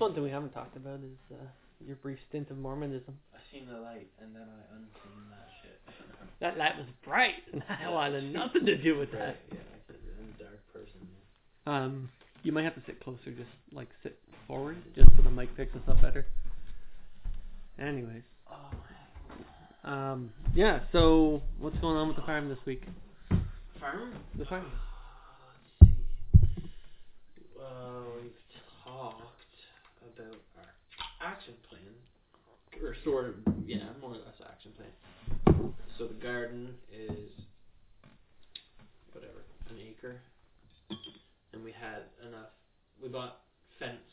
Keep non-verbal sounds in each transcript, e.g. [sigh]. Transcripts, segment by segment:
one thing we haven't talked about is uh, your brief stint of Mormonism. I seen the light and then I unseen that shit. [laughs] That light was bright, and I [laughs] wanted nothing to do with that. yeah, I said I'm a dark person. Um, you might have to sit closer, just like sit forward, just so the mic picks us up better. Anyways, Oh, um, yeah. So what's going on with the farm this week? farm? The farm. [sighs] Let's see. Well, we've talked about our action plan, or sort of, yeah, more or less action plan. So the garden is whatever an acre, and we had enough. We bought fence,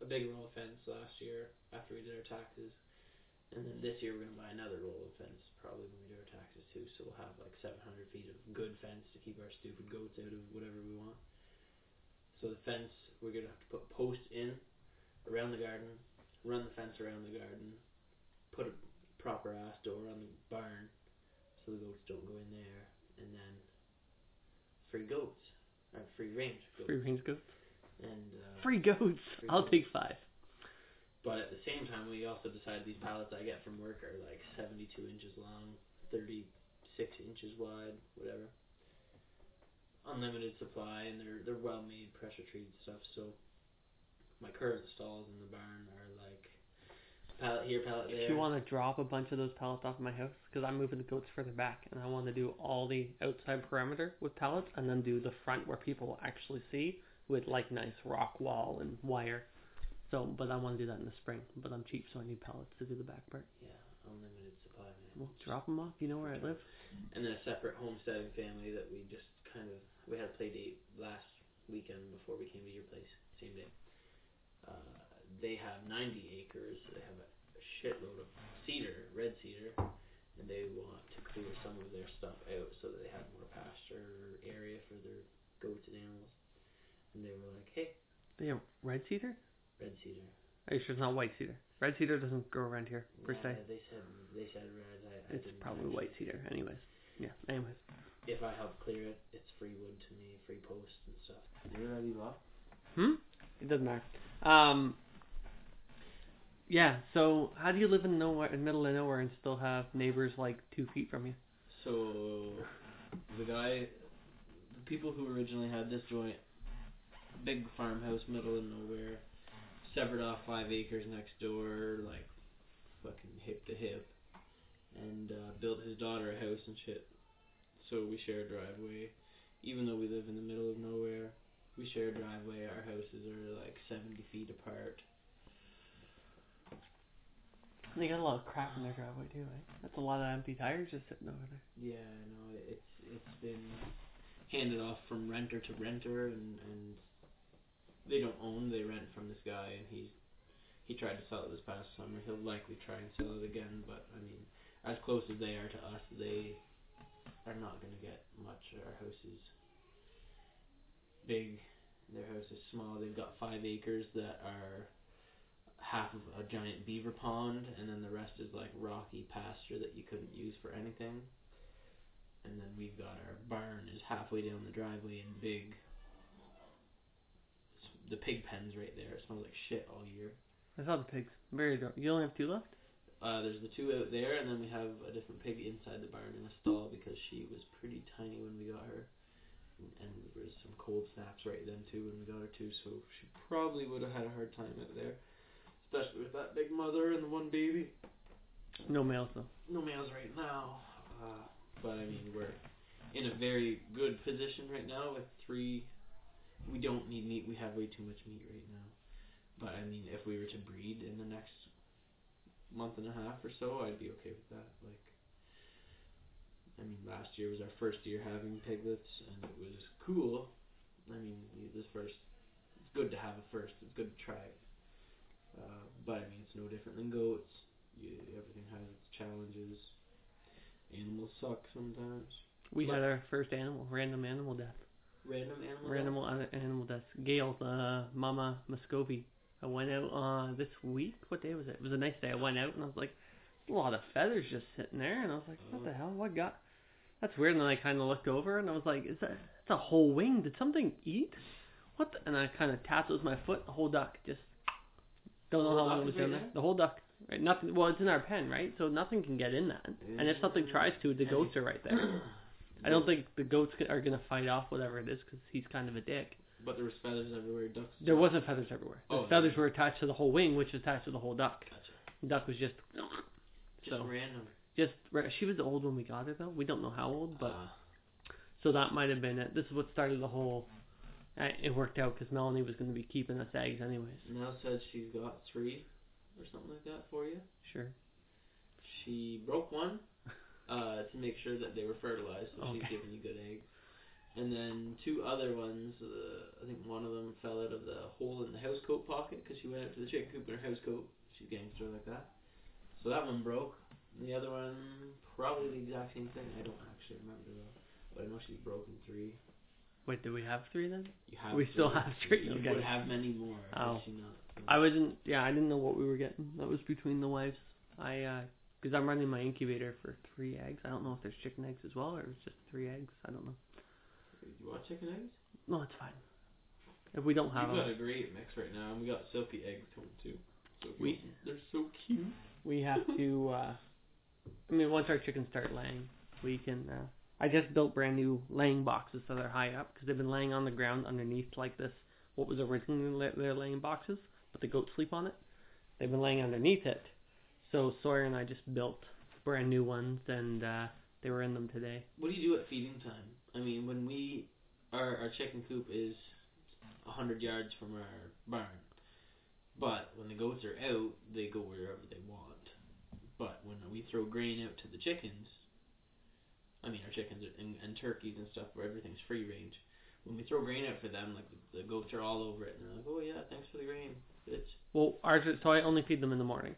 a big roll of fence last year after we did our taxes, and then this year we're gonna buy another roll of fence probably when we do our taxes too. So we'll have like 700 feet of good fence to keep our stupid goats out of whatever we want. So the fence we're gonna have to put posts in around the garden, run the fence around the garden, put a proper ass door on the barn so the goats don't go in there, and then free goats, or free range goats, Free range goats. and uh, Free goats. Free I'll goats. take five. But at the same time, we also decided these pallets I get from work are like 72 inches long, 36 inches wide, whatever. Unlimited supply, and they're they're well made, pressure treated stuff. So my current stalls in the barn are like pallet here, pallet there. If you want to drop a bunch of those pallets off my house, because I'm moving the goats further back, and I want to do all the outside perimeter with pallets, and then do the front where people will actually see with like nice rock wall and wire. So, but I want to do that in the spring. But I'm cheap, so I need pallets to do the back part. yeah, unlimited supply, man. Well, drop them off. You know where I live. and then a separate homesteading family that we just kind of we had a play date last weekend before we came to your place same day uh, they have 90 acres they have a shitload of cedar red cedar and they want to clear some of their stuff out so that they have more pasture area for their goats and animals and they were like hey They have red cedar. red cedar Are you sure it's not white cedar? Red cedar doesn't grow around here per Yeah, se. they said they said red I, I It's probably actually- white cedar, anyways. Yeah. Anyways. if I help clear it it's free wood to me free posts and stuff do you already bought Hmm. It doesn't matter. Um. Yeah. So, how do you live in nowhere, in middle of nowhere, and still have neighbors like two feet from you? So the guy, the people who originally had this joint, big farmhouse, middle of nowhere, severed off five acres next door, like fucking hip to hip, and uh, built his daughter a house and shit. So we share a driveway, even though we live in the middle of nowhere. We share a driveway. Our houses are like seventy feet apart. They got a lot of crap in their driveway too, right? That's a lot of empty tires just sitting over there. Yeah, I know. It's it's been handed off from renter to renter, and and they don't own. They rent from this guy, and he's he tried to sell it this past summer. He'll likely try and sell it again, but I mean, as close as they are to us, they are not going to get much. Our house is big. Their house is small. They've got five acres that are half of a giant beaver pond, and then the rest is like rocky pasture that you couldn't use for anything. And then we've got our barn is halfway down the driveway and big. The pig pen's right there. It smells like shit all year. I saw the pigs. Very adorable. You only have two left? Uh, there's the two out there, and then we have a different pig inside the barn in a stall because she was pretty tiny when we got her, and, there was some cold snaps right then too when we got her too. So she probably would have had a hard time out there, especially with that big mother and the one baby. No males though. No males right now, uh, but I mean we're in a very good position right now with three. We don't need meat. We have way too much meat right now. But I mean, if we were to breed in the next month and a half or so, I'd be okay with that. Like, I mean, last year was our first year having piglets, and it was cool. I mean, this first, it's good to have a first. It's good to try it. Uh, but I mean, it's no different than goats. You, everything has its challenges. Animals suck sometimes. We What? had our first animal, random animal death. Random animals. Random an- animal death. Gail, the mama Muscovy. I went out uh this week. What day was it? It was a nice day. I went out and I was like, a lot of feathers just sitting there, and I was like, what the hell? What got? That's weird. And then I kind of looked over and I was like, is that? That's a whole wing. Did something eat? What? The? And I kind of tapped it with my foot. The whole duck just Don't know how long it was in there. The whole duck. Right. Nothing. Well, it's in our pen, right? So nothing can get in that. And if something tries to, the goats are right there. [clears throat] I don't think the goats are gonna fight off whatever it is because he's kind of a dick. But there was feathers everywhere. Ducks. There wasn't feathers everywhere. The Oh, feathers were attached to the whole wing, which is attached to the whole duck. Gotcha. The duck was just Just So- random. Just. She was old when we got her though. We don't know how old, but Uh, so that might have been it. This is what started the whole. uh, It worked out because Melanie was going to be keeping us eggs anyways. Nell said she's got three or something like that for you. Sure. She broke one uh, to make sure that they were fertilized, so she's giving you good eggs. And then two other ones, uh, I think one of them fell out of the hole in the house coat pocket because she went out to the chicken coop in her house coat. She's gangster like that. So that one broke. And the other one, probably the exact same thing. I don't actually remember though. But I know she's broken three. Wait, do we have three then? You have We still have three, You okay. would have many more. Oh. had she not. So- I wasn't. Yeah, I didn't know what we were getting. That was between the wives. I uh 'cause I'm running my incubator for three eggs. I don't know if there's chicken eggs as well or it's just three eggs. I don't know. you want chicken eggs? No, it's fine. If we don't have We've got a great mix right now, and we got Silkie eggs coming too. So We- they're so cute. we have to. uh I mean, once our chickens start laying, we can. uh I just built brand new laying boxes so they're high up because they've been laying on the ground underneath like this. What was originally their laying boxes, but the goats sleep on it. They've been laying underneath it. So Sawyer and I just built brand new ones, and uh they were in them today. What do you do at feeding time? I mean, when we our our chicken coop is a hundred yards from our barn, but when the goats are out, they go wherever they want. But when we throw grain out to the chickens, I mean our chickens are, and, and turkeys and stuff, where everything's free range. When we throw grain out for them, like the, the goats are all over it, and they're like, "Oh yeah, thanks for the grain, bitch." Well, ours. Are, so I only feed them in the morning.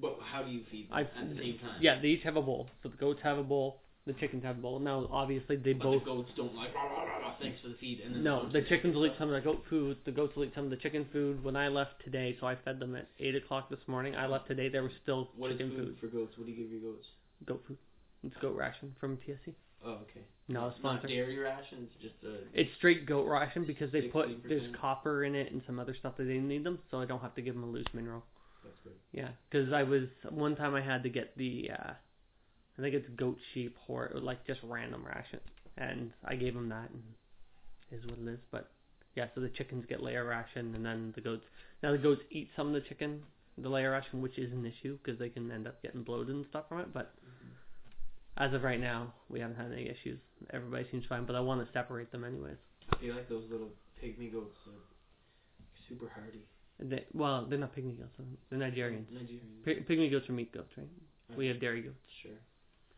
But how do you feed them I at the same time? Yeah, they each have a bowl. So the goats have a bowl. The chickens have a bowl. Now, obviously, they But both. the goats don't like, "Rah, rah, rah, thanks for the feed. And then No, ones the chickens will eat some of the goat food. The goats will eat some of the chicken food. When I left today, so I fed them at eight o'clock this morning. I left today. There was still What is chicken food, food. for goats? What do you give your goats? Goat food. It's goat ration from TSC. Oh, okay. No, It's it's not dairy rations, just a. It's straight goat ration because they put 16%. there's copper in it and some other stuff that they need them, so I don't have to give them a loose mineral. That's good. Yeah, because I was one time I had to get the uh I think it's goat, sheep, or like just random ration, and I gave them that, and is what it is. But yeah, so the chickens get layer ration, and then the goats. Now the goats eat some of the chicken, the layer ration, which is an issue because they can end up getting bloated and stuff from it. But as of right now, we haven't had any issues. Everybody seems fine, but I want to separate them anyways. I feel like those little pygmy goats are super hardy. They, well, they're not pygmy goats. They're Nigerians. Nigerian. Py- pygmy goats are meat goats, right? We have dairy goats. Sure.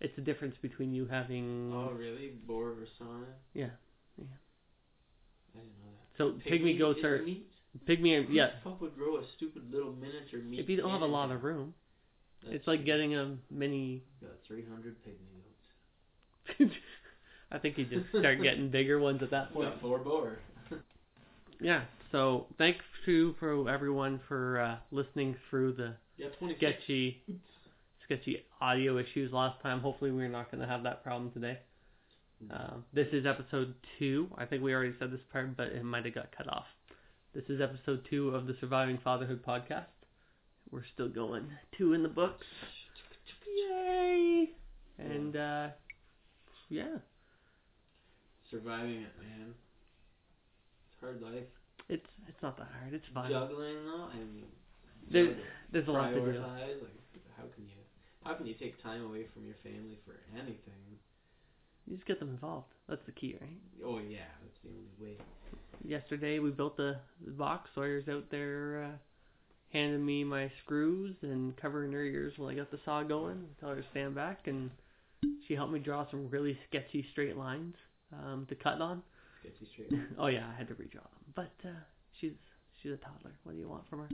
It's the difference between you having Oh, really? Boer Versana? yeah. Yeah. I didn't know that. So pygmy goats are meat? pygmy. Are, Who yeah. the fuck would grow a stupid little miniature meat? If you don't have a lot of room, it's like getting a mini. Got 300 pygmy goats. [laughs] I think you just start getting bigger ones at that point. got four Boer. [laughs] Yeah. So thanks to for everyone for uh, listening through the Yeah, 26. sketchy, sketchy audio issues last time. Hopefully we're not going to have that problem today. Um, this is episode two. I think we already said this part, but it might have got cut off. This is episode two of the Surviving Fatherhood podcast. We're still going. Two in the books. Yay! And uh, yeah, Surviving it, man. It's hard life. it's it's not that hard. It's fine. Juggling though, There- There's a lot to do. prioritize. Like, how can you, how can you take time away from your family for anything? You just get them involved. That's the key, right? Oh yeah, that's the only way. Yesterday we built the, the box. Sawyer's out there uh, handing me my screws and covering her ears while I got the saw going. I Tell her to stand back, and she helped me draw some really sketchy straight lines um, to cut on. Sketchy straight. [laughs] oh yeah, I had to redraw them, but uh, she's she's a toddler. What do you want from her?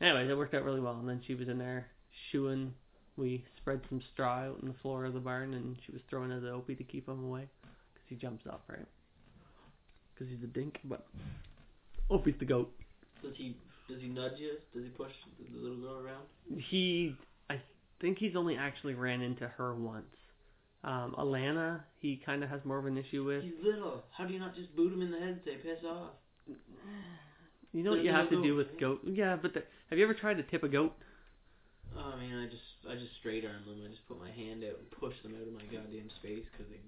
Anyways, it worked out really well. And then she was in there shoeing. We spread some straw out on the floor of the barn, and she was throwing it at Opie to keep him away, because he jumps up, right? Because he's a dink, but Opie's the goat. Does he does he nudge you? Does he push the little girl around? He, I think he's only actually ran into her once. Um, Alana, he kind of has more of an issue with. He's little. How do you not just boot him in the head and say piss off? You know what you have to do with goat? Yeah, but the, Have you ever tried to tip a goat? Oh, I mean, I just I just straight arm them. I just put my hand out and push them out of my goddamn space because they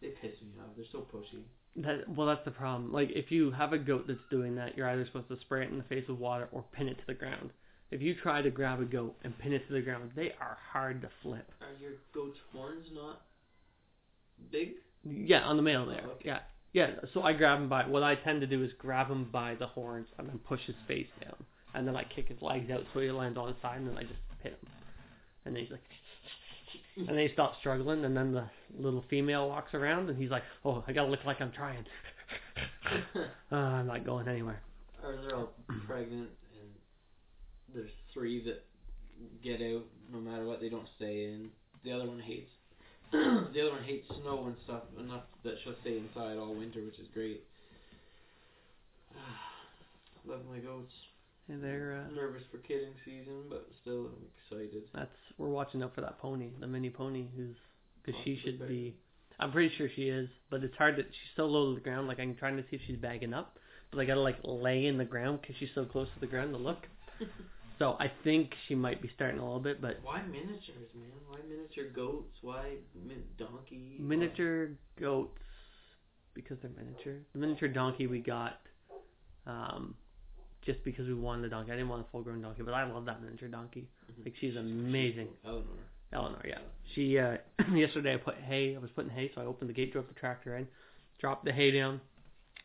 they piss me off. They're so pushy. That well, that's the problem. Like if you have a goat that's doing that, you're either supposed to spray it in the face with water or pin it to the ground. If you try to grab a goat and pin it to the ground, they are hard to flip. Are your goat's horns not big? Yeah, on the male there. Oh, okay. Yeah, yeah. So I grab him by. What I tend to do is grab him by the horns and then push his face down, and then I kick his legs out so he lands on his side, and then I just hit him, and he's like. [laughs] And then he struggling, and then the little female walks around, and he's like, "Oh, I gotta look like I'm trying. [laughs] uh, I'm not going anywhere." Or they're all pregnant and there's three that get out no matter what. They don't stay in. The other one hates. [clears throat] the other one hates snow and stuff enough that she'll stay inside all winter, which is great. [sighs] Love my goats. They're uh, Nervous for kidding season, but still I'm excited. that's we're watching out for that pony, the mini pony, who's because she should big. be. I'm pretty sure she is, but it's hard that she's so low to the ground. Like I'm trying to see if she's bagging up, but I gotta like lay in the ground because she's so close to the ground to look. [laughs] So I think she might be starting a little bit, but Why miniatures, man? Why miniature goats? Why min- donkey? miniature goats because they're miniature. The miniature donkey we got um just because we wanted a donkey. I didn't want a full grown donkey, but I love that miniature donkey. Mhm. Like she's amazing. Eleanor. Eleanor, yeah. She uh [clears throat] yesterday I put hay. I was putting hay, so I opened the gate, drove the tractor in, dropped the hay down,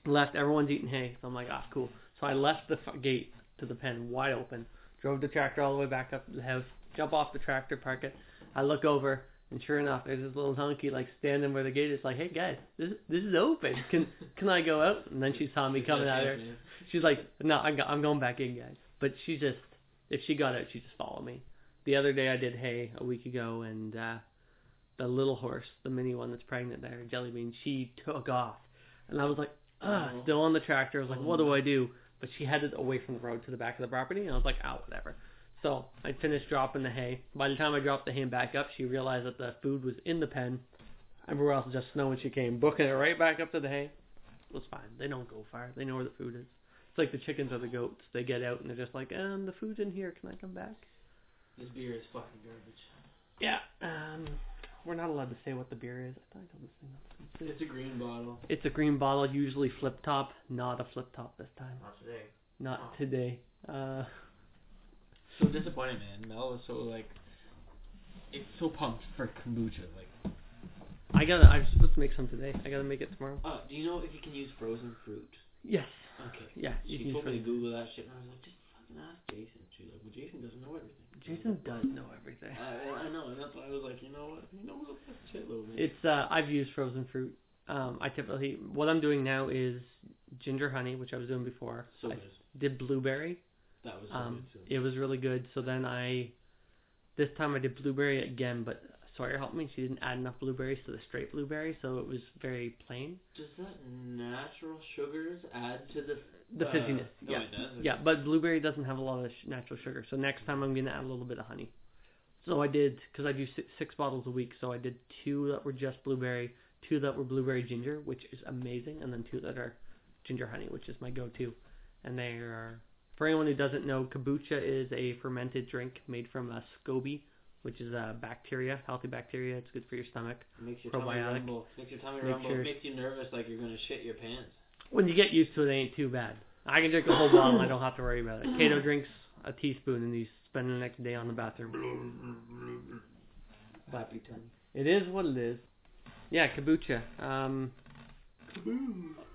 left. Everyone's eating hay, so I'm like, ah, cool. So I left the f- gate to the pen wide open, drove the tractor all the way back up to the house, jump off the tractor, park it. I look over, and sure enough, there's this little donkey like standing where the gate is, like, hey guys, this this is open. Can [laughs] can I go out? And then she saw me coming out of there. She's like, no, I'm, go- I'm going back in, guys. But she just, if she got out, she just followed me. The other day I did hay a week ago, and uh the little horse, the mini one that's pregnant there, Jelly Bean, she took off, and I was like, ah, Oh. still on the tractor. I was like, Oh. what do I do? But she headed away from the road to the back of the property, and I was like, ah, whatever. So I finished dropping the hay. By the time I dropped the hay back up, she realized that the food was in the pen. Everywhere else was just snow, and she came booking it right back up to the hay. It was fine. They don't go far. They know where the food is. It's like the chickens or the goats. They get out and they're just like, um, the food's in here. Can I come back? This beer is fucking garbage. Yeah. Um, we're not allowed to say what the beer is. I thought I told this thing. It's a green bottle. It's a green bottle, usually flip top. Not a flip top this time. Not today. Not Oh. today. Uh, So disappointed, man. Mel was so like, it's so pumped for kombucha. Like, I gotta. I'm supposed to make some today. I gotta make it tomorrow. uh, do you know if you can use frozen fruit? Yes. Okay. Yeah. You She can told use me to Google that shit, and I was like, just fucking ask Jason. She's like, well, Jason doesn't know everything. Jason does know everything. I, I know, and that's why I was like, you know what? He knows a shitload. Man. It's uh I've used frozen fruit. Um I typically what I'm doing now is ginger honey, which I was doing before. so I good. did blueberry. That was Um good too. it was really good. So then I this time I did blueberry again, but Sawyer helped me. She didn't add enough blueberries to the straight blueberry, so it was very plain. Does that natural sugars add to the The uh, fizziness. No, yeah. it doesn't. Yeah, but blueberry doesn't have a lot of sh- natural sugar. So next time I'm gonna add a little bit of honey. So I did because I do six, six bottles a week. So I did two that were just blueberry, two that were blueberry ginger, which is amazing, and then two that are ginger honey, which is my go-to. And they are for anyone who doesn't know, kombucha is a fermented drink made from a SCOBY, which is a bacteria, healthy bacteria. It's good for your stomach. Makes your tummy rumble. Makes your tummy Make rumble. sure- Makes you nervous, like you're gonna shit your pants. When you get used to it, it ain't too bad. I can drink a whole bottle. I don't have to worry about it. Kato [clears throat] drinks a teaspoon and he's spending the next day on the bathroom. Happy tummy. It is what it is. Yeah, kombucha. Um,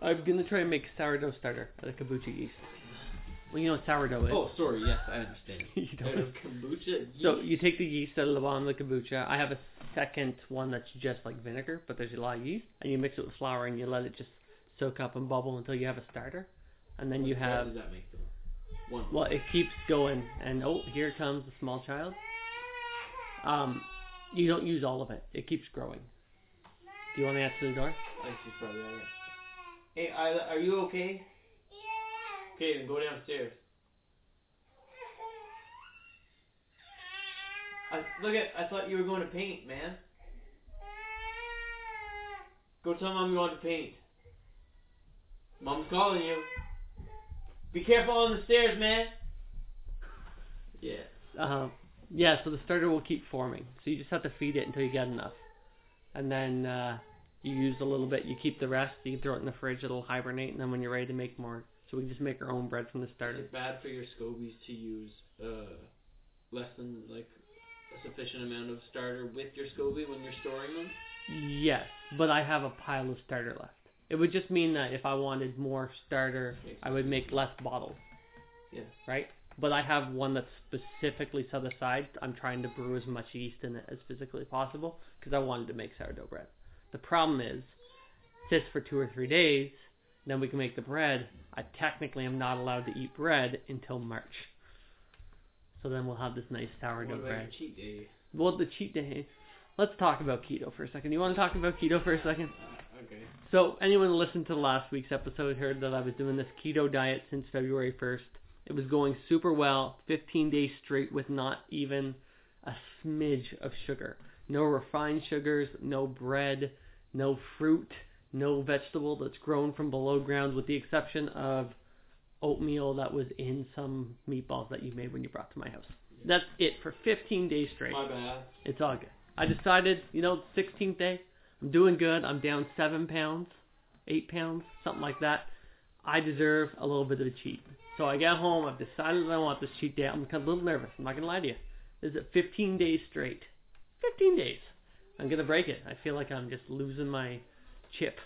I'm gonna try and make sourdough starter out of kombucha yeast. Well, you know what sourdough is. Oh, sorry. Yes, I understand. [laughs] you don't. of kombucha. So you take the yeast out of the bottom of the kombucha. I have a second one that's just like vinegar, but there's a lot of yeast, and you mix it with flour and you let it just soak up and bubble until you have a starter, and then you What have. does that make? One. Well, it keeps going, and oh, here comes the small child. Um, you don't use all of it. It keeps growing. Do you want to answer the door? I think she's probably alright. Hey, Isla, are you okay? Yeah. Okay, then go downstairs. I look at. I thought you were going to paint, man. Go tell mom you want to paint. Mom's calling you. Be careful on the stairs, man. Um, yeah, so the starter will keep forming. So you just have to feed it until you get enough, and then uh, you use a little bit. You keep the rest. You can throw it in the fridge. It'll hibernate, and then when you're ready to make more, so we just make our own bread from the starter. Is it bad for your scobies to use uh, less than like a sufficient amount of starter with your SCOBY when you're storing them? Yes, but I have a pile of starter left. It would just mean that if I wanted more starter, I would make less bottles. Yeah. Right? But I have one that's specifically set aside. I'm trying to brew as much yeast in it as physically possible because I wanted to make sourdough bread. The problem is, sits for two or three days, then we can make the bread. I technically am not allowed to eat bread until March. So then we'll have this nice sourdough bread. cheat day? Well, the cheat day. Let's talk about keto for a second. You want to talk about keto for a second? Okay. So, anyone who listened to last week's episode heard that I was doing this keto diet since February 1st. It was going super well, 15 days straight with not even a smidge of sugar. No refined sugars, no bread, no fruit, no vegetable that's grown from below ground, with the exception of oatmeal that was in some meatballs that you made when you brought to my house. That's it for 15 days straight. My bad. It's all good. I decided, you know, 16th day, I'm doing good. I'm down seven pounds, eight pounds, something like that. I deserve a little bit of a cheat. So I got home. I've decided that I want this cheat day. I'm kind of a little nervous. I'm not gonna lie to you. This is 15 days straight. 15 days. I'm gonna break it. I feel like I'm just losing my chip.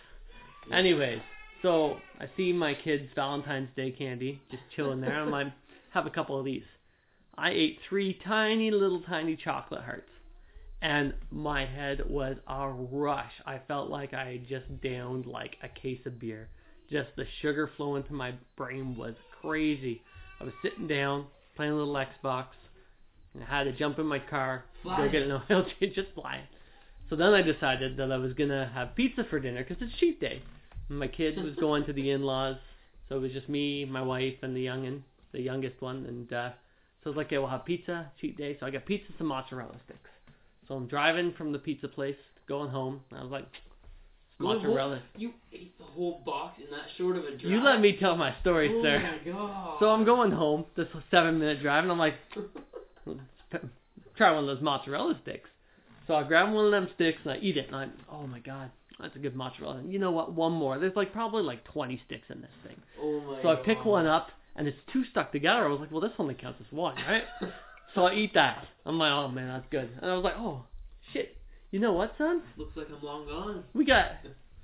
Anyways, so I see my kids' Valentine's Day candy just chilling there. I'm like, [laughs] have a couple of these. I ate three tiny little tiny chocolate hearts, and my head was a rush. I felt like I had just downed like a case of beer. Just the sugar flowing to my brain was crazy. I was sitting down playing a little Xbox, and I had to jump in my car, go get an oil change, [laughs] just fly. So then I decided that I was gonna have pizza for dinner because it's cheat day. And my kid was [laughs] going to the in-laws, so it was just me, my wife, and the youngin, the youngest one, and uh, so I was like, okay, we'll have pizza, cheat day. So I got pizza, some mozzarella sticks. So I'm driving from the pizza place, going home. And I was like, mozzarella. You ate the whole box in that short of a drive. You let me tell my story, Oh sir. my god. So I'm going home, this seven minute drive, and I'm like, [laughs] try one of those mozzarella sticks. So I grab one of them sticks and I eat it, and I'm, oh my god, that's a good mozzarella. And you know what? One more. There's like probably like 20 sticks in this thing. oh my So I god. pick one up, and it's two stuck together. I was like, well, this only counts as one, right? [laughs] so I eat that. I'm like, oh man, that's good. And I was like, oh shit. You know what, son? Looks like I'm long gone. We got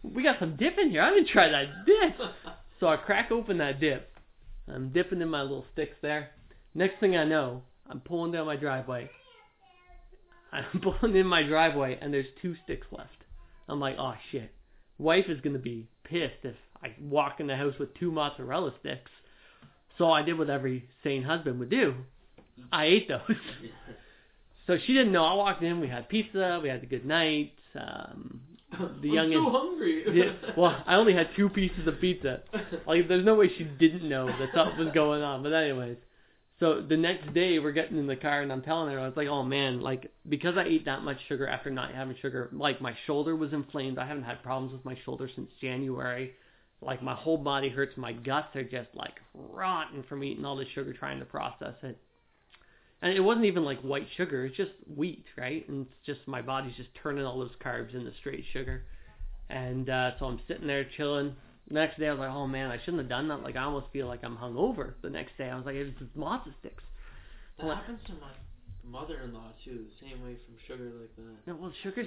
we got some dip in here. I didn't try that dip. [laughs] So I crack open that dip. I'm dipping in my little sticks there. Next thing I know, I'm pulling down my driveway. I'm [laughs] pulling in my driveway and there's two sticks left. I'm like, oh shit. Wife is gonna be pissed if I walk in the house with two mozzarella sticks. So I did what every sane husband would do. I ate those. [laughs] So she didn't know. I walked in. We had pizza. We had a good night. Um, the I'm youngin. so hungry. [laughs] yeah, well, I only had two pieces of pizza. Like, there's no way she didn't know that something was going on. But anyways, so the next day we're getting in the car and I'm telling her I was like, oh man, like because I ate that much sugar after not having sugar, like my shoulder was inflamed. I haven't had problems with my shoulder since January. Like my whole body hurts. My guts are just like rotten from eating all this sugar trying to process it. And it wasn't even like white sugar, it's just wheat, right? And it's just my body's just turning all those carbs into straight sugar. And uh, so I'm sitting there chilling. The next day I was like, oh man, I shouldn't have done that. Like I almost feel like I'm hungover. The next day I was like, it's just mozza sticks. That What? happens to my mother-in-law too. The same way from sugar like that. No, well, sugar's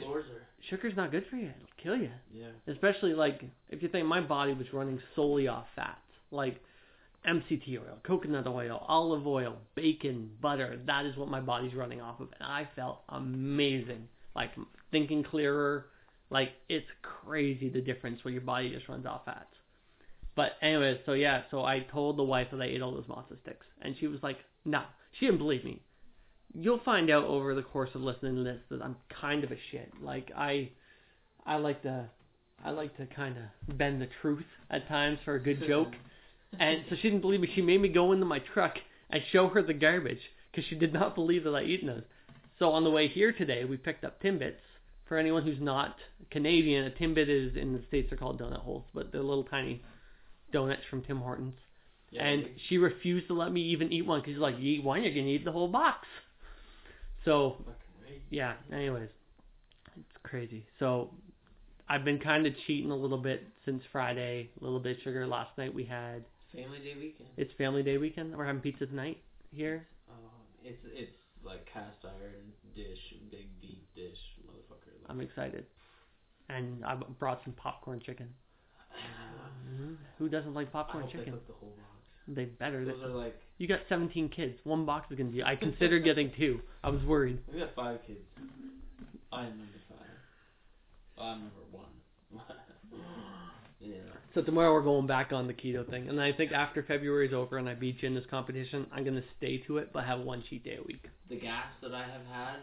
sugar's not good for you. It'll kill you. Yeah. Especially like if you think my body was running solely off fats, like MCT oil, coconut oil, olive oil, bacon, butter. That is what my body's running off of, and I felt amazing. Like thinking clearer. Like it's crazy the difference when your body just runs off fats. But anyways, so yeah, so I told the wife that I ate all those mozza sticks, and she was like, "No," she didn't believe me. You'll find out over the course of listening to this that I'm kind of a shit. Like I, I like to, I like to kind of bend the truth at times for a good [laughs] joke. And so she didn't believe me. She made me go into my truck and show her the garbage because she did not believe that I eaten those. So on the way here today, we picked up Timbits. For anyone who's not Canadian, a Timbit is in the states they're called donut holes, but they're little tiny donuts from Tim Hortons. Yeah, and like- she refused to let me even eat one because she's like, "You eat one, you're gonna eat the whole box." So yeah. Anyways, it's crazy. So I've been kind of cheating a little bit since Friday. A little bit of sugar. Last night we had Family Day weekend. it's Family Day weekend. We're having pizza tonight here. Oh, it's it's like cast iron dish, big deep dish, I'm excited. And I brought some popcorn chicken. hmm [laughs] Who doesn't like popcorn they chicken? cook the whole box. They better. Those are like You got 17 kids. One box is gonna be. I considered getting two. I was worried. we got five kids. I'm number five. I'm number one. [laughs] yeah. So tomorrow we're going back on the keto thing, and I think after February's over and I beat you in this competition, I'm gonna stay to it, but have one cheat day a week. The gas that I have had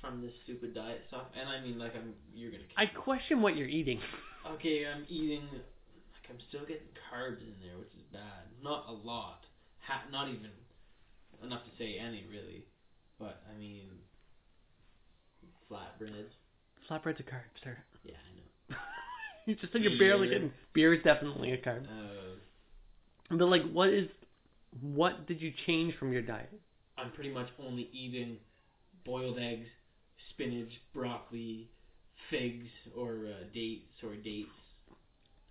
from this stupid diet stuff, and I mean like I'm you're gonna. I question what you're eating. [laughs] Okay, I'm eating. Like I'm still getting carbs in there, which is bad. Not a lot. Ha- not even enough to say any really. But I mean, flatbreads. Flatbread's a carb, sir. Yeah, I know. [laughs] You just said you're barely Beer. getting. Beer is definitely a carb. Uh, But like, what is? What did you change from your diet? I'm pretty much only eating boiled eggs, spinach, broccoli, figs, or uh, dates or dates.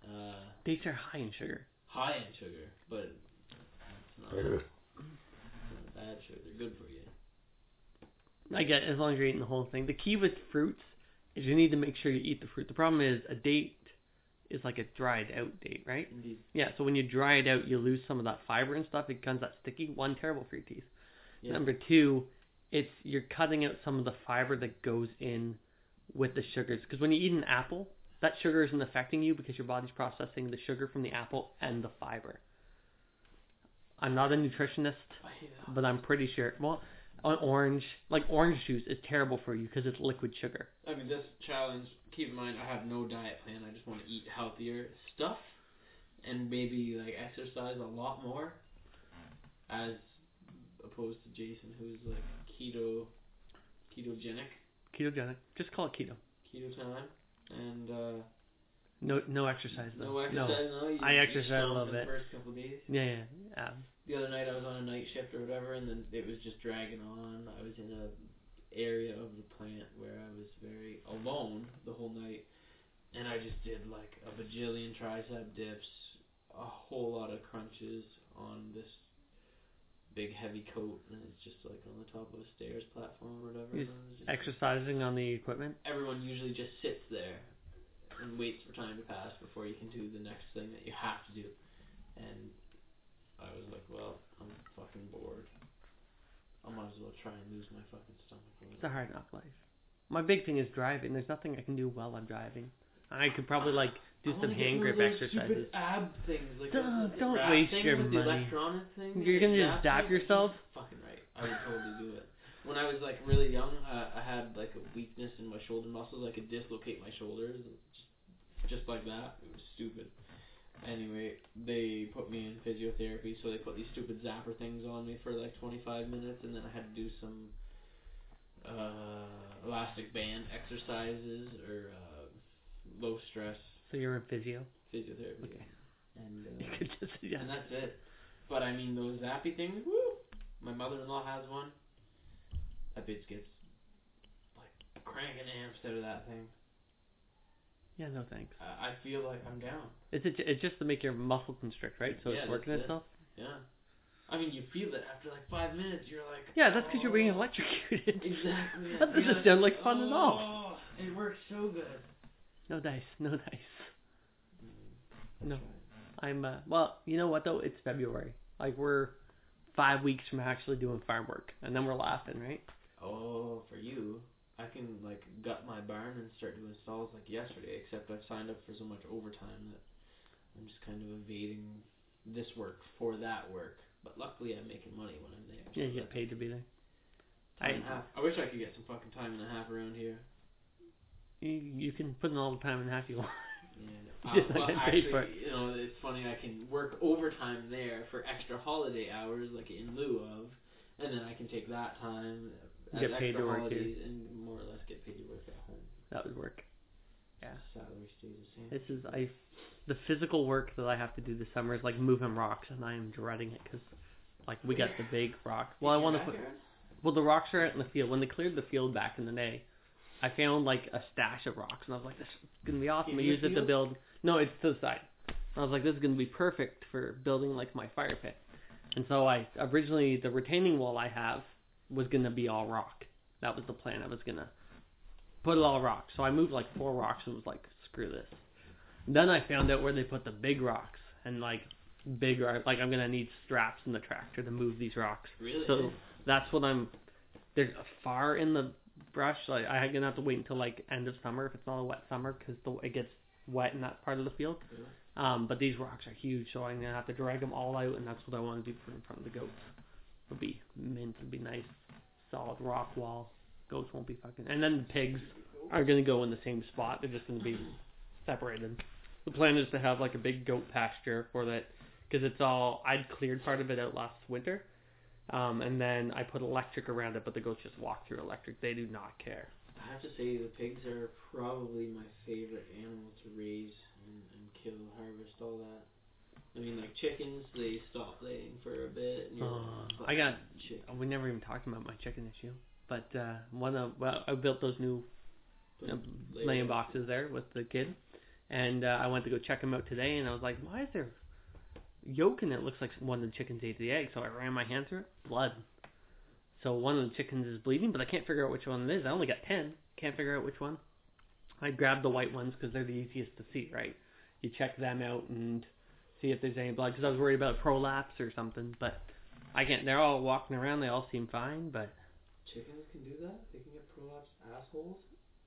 Uh, Dates are high in sugar. high in sugar, but it's not, it's not bad sugar. They're good for you. I get as long as you're eating the whole thing. The key with fruits is you need to make sure you eat the fruit. The problem is a date is like a dried out date, right? Indeed. Yeah, so when you dry it out, you lose some of that fiber and stuff. It becomes that sticky. One, terrible for your teeth. Yeah. Number two, it's you're cutting out some of the fiber that goes in with the sugars. Because when you eat an apple, that sugar isn't affecting you because your body's processing the sugar from the apple and the fiber. I'm not a nutritionist, I hate that. but I'm pretty sure. Well, an orange, like orange juice, is terrible for you because it's liquid sugar. I mean, this challenge. Keep in mind, I have no diet plan. I just want to eat healthier stuff, and maybe like exercise a lot more, as opposed to Jason, who's like keto, ketogenic, Ketogenic. Just call it keto. keto time, and uh, No, no exercise though. no exercise. No, you, I you exercise a little bit. The first couple days. Yeah, yeah, yeah. The other night I was on a night shift or whatever, and then it was just dragging on. I was in a area of the plant where I was very alone the whole night, and I just did like a bajillion tricep dips, a whole lot of crunches on this big heavy coat, and it's just like on the top of a stairs platform or whatever. Yes. and it was just- Exercising on the equipment. everyone usually just sits there and waits for time to pass before you can do the next thing that you have to do. And I was like, well, I'm fucking bored. I might as well try and lose my fucking stomach. a It's a hard enough life. My big thing is driving. There's nothing I can do while I'm driving. I could probably like do some hand grip exercises. Ab things, like Don't- the don't waste your money. electronic thing. You're gonna just zap you. yourself? Fucking right. I would totally do it. When I was like really young, uh, I had like a weakness in my shoulder muscles. I could dislocate my shoulders, just, just like that. It was stupid. Anyway, they put me in physiotherapy, so they put these stupid zapper things on me for like 25 minutes, and then I had to do some uh, elastic band exercises or uh, low stress So you're in physio. physiotherapy. Okay. And uh, [laughs] You could just yeah. and that's it. But I mean, those zappy things, woo! My mother-in-law has one. That bitch gets like cranking amps out of that thing. Yeah, no thanks. I, I feel like I'm down. It's it, it's just to make your muscle constrict, right? So Yeah, it's working it. itself. Yeah. I mean, you feel it after like five minutes. You're like, Yeah, that's because you're being "Oh." electrocuted. Exactly. [laughs] that doesn't sound like fun at all. Oh, it works so good. No dice, no [laughs] dice. No. I'm uh well, you know what though? It's February. Like we're five weeks from actually doing farm work, and then we're laughing, right? Oh, for you, I can like gut my barn and start doing stalls like yesterday. Except I've signed up for so much overtime that I'm just kind of evading this work for that work. But luckily, I'm making money when I'm there. Yeah, so you get paid to be there. Time and I- a half. I wish I could get some fucking time and a half around here. You, you can put in all the time and half you want. Yeah. [laughs] Just Uh, well, actually, you know, it's funny. I can work overtime there for extra holiday hours, like in lieu of, and then I can take that time as Get paid to work here. holidays and more or less get paid to work at home. That would work. Yeah. Salary stays the same. This is I. The physical work that I have to do this summer is like moving rocks, and I am dreading it because, like, we got the big rock. Well, I want to put. Well, the rocks are out in the field. When they cleared the field back in the day, I found like a stash of rocks, and I was like, "This is gonna be awesome." I used it to build. No, it's to the side. I was like, "This is gonna be perfect for building like my fire pit." And so I originally the retaining wall I have was gonna be all rock. That was the plan. I was gonna put it all rock. So I moved like four rocks and was like, "Screw this." Then I found out where they put the big rocks and like big rock- like I'm gonna need straps in the tractor to move these rocks. Really? So that's what I'm. There's far in the brush. Like I'm gonna have to wait until like end of summer if it's not a wet summer because the it gets wet in that part of the field. Yeah. Um, but these rocks are huge, so I'm gonna have to drag them all out, and that's what I want to do for in front of the goats. It'll be mint. It'll be nice, solid rock wall. Goats won't be fucking. And then the pigs are gonna go in the same spot. They're just gonna be separated. The plan is to have like a big goat pasture for that, because it's all I'd cleared part of it out last winter, um, and then I put electric around it, but the goats just walk through electric. They do not care. I have to say the pigs are probably my favorite animal to raise and, and kill, harvest, all that. I mean, like chickens, they stop laying for a bit. And Uh, I got chick. We never even talked about my chicken issue, but uh, one of well, I built those new uh, laying boxes there with the kid, and uh, I went to go check them out today, and I was like, why is there yolk in it? Looks like one of the chickens ate the egg, so I ran my hand through it, blood. So one of the chickens is bleeding, but I can't figure out which one it is. I only got ten, can't figure out which one. I grabbed the white ones because they're the easiest to see, right? You check them out and see if there's any blood, because I was worried about prolapse or something, but I can't. They're all walking around, they all seem fine, but Chickens can do that? They can get prolapsed assholes?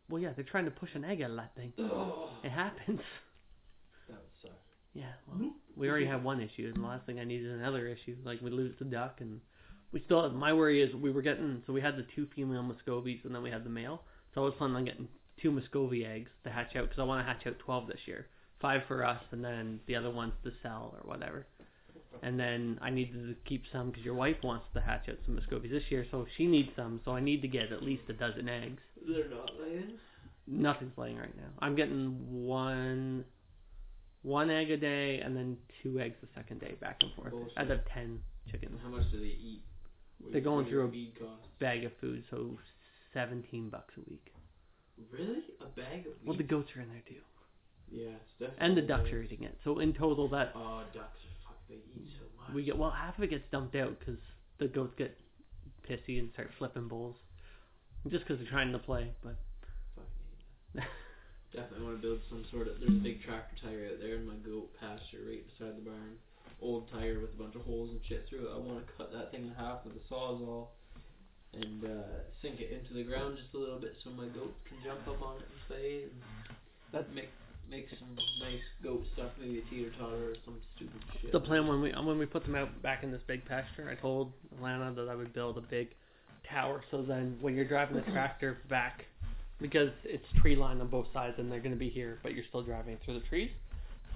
well, yeah, they're trying to push an egg out of that thing. [gasps] It happens. that would suck. Yeah, well, we already mm-hmm. have one issue, and the last thing I need is another issue. Like we lose the duck, and we still. Have, my worry is we were getting so we had the two female Muscovies, and then we had the male. So I was planning on getting two Muscovy eggs to hatch out because I want to hatch out twelve this year, five for us, and then the other ones to sell or whatever. And then I needed to keep some because your wife wants to hatch out some Muscovies this year, so she needs some. So I need to get at least a dozen eggs. They're not laying? Nothing's laying right now. I'm getting one one egg a day and then two eggs the second day back and forth. Bullshit. Out of ten chickens. How much do they eat? What They're going through a-? Bag of food, so seventeen bucks a week. Really? A bag of Well the goats are in there too. Yeah, it's definitely. And the ducks are eating it. So in total that Oh, ducks are fuck. They eat so much. we get well half of it gets dumped out because the goats get pissy and start flipping bowls. Just because they're trying to play, but Fucking hate that. [laughs] Definitely want to build some sort of. There's a big tractor tire out there in my goat pasture right beside the barn. Old tire with a bunch of holes and shit through it. I want to cut that thing in half with a sawzall and uh, sink it into the ground just a little bit so my goats can jump up on it and play. And That's- make make some nice goat stuff, maybe a teeter totter or some stupid shit. the plan when we when we put them out back in this big pasture, I told Alana that I would build a big tower so then when you're driving the tractor back because it's tree line on both sides and they're gonna be here, but you're still driving through the trees.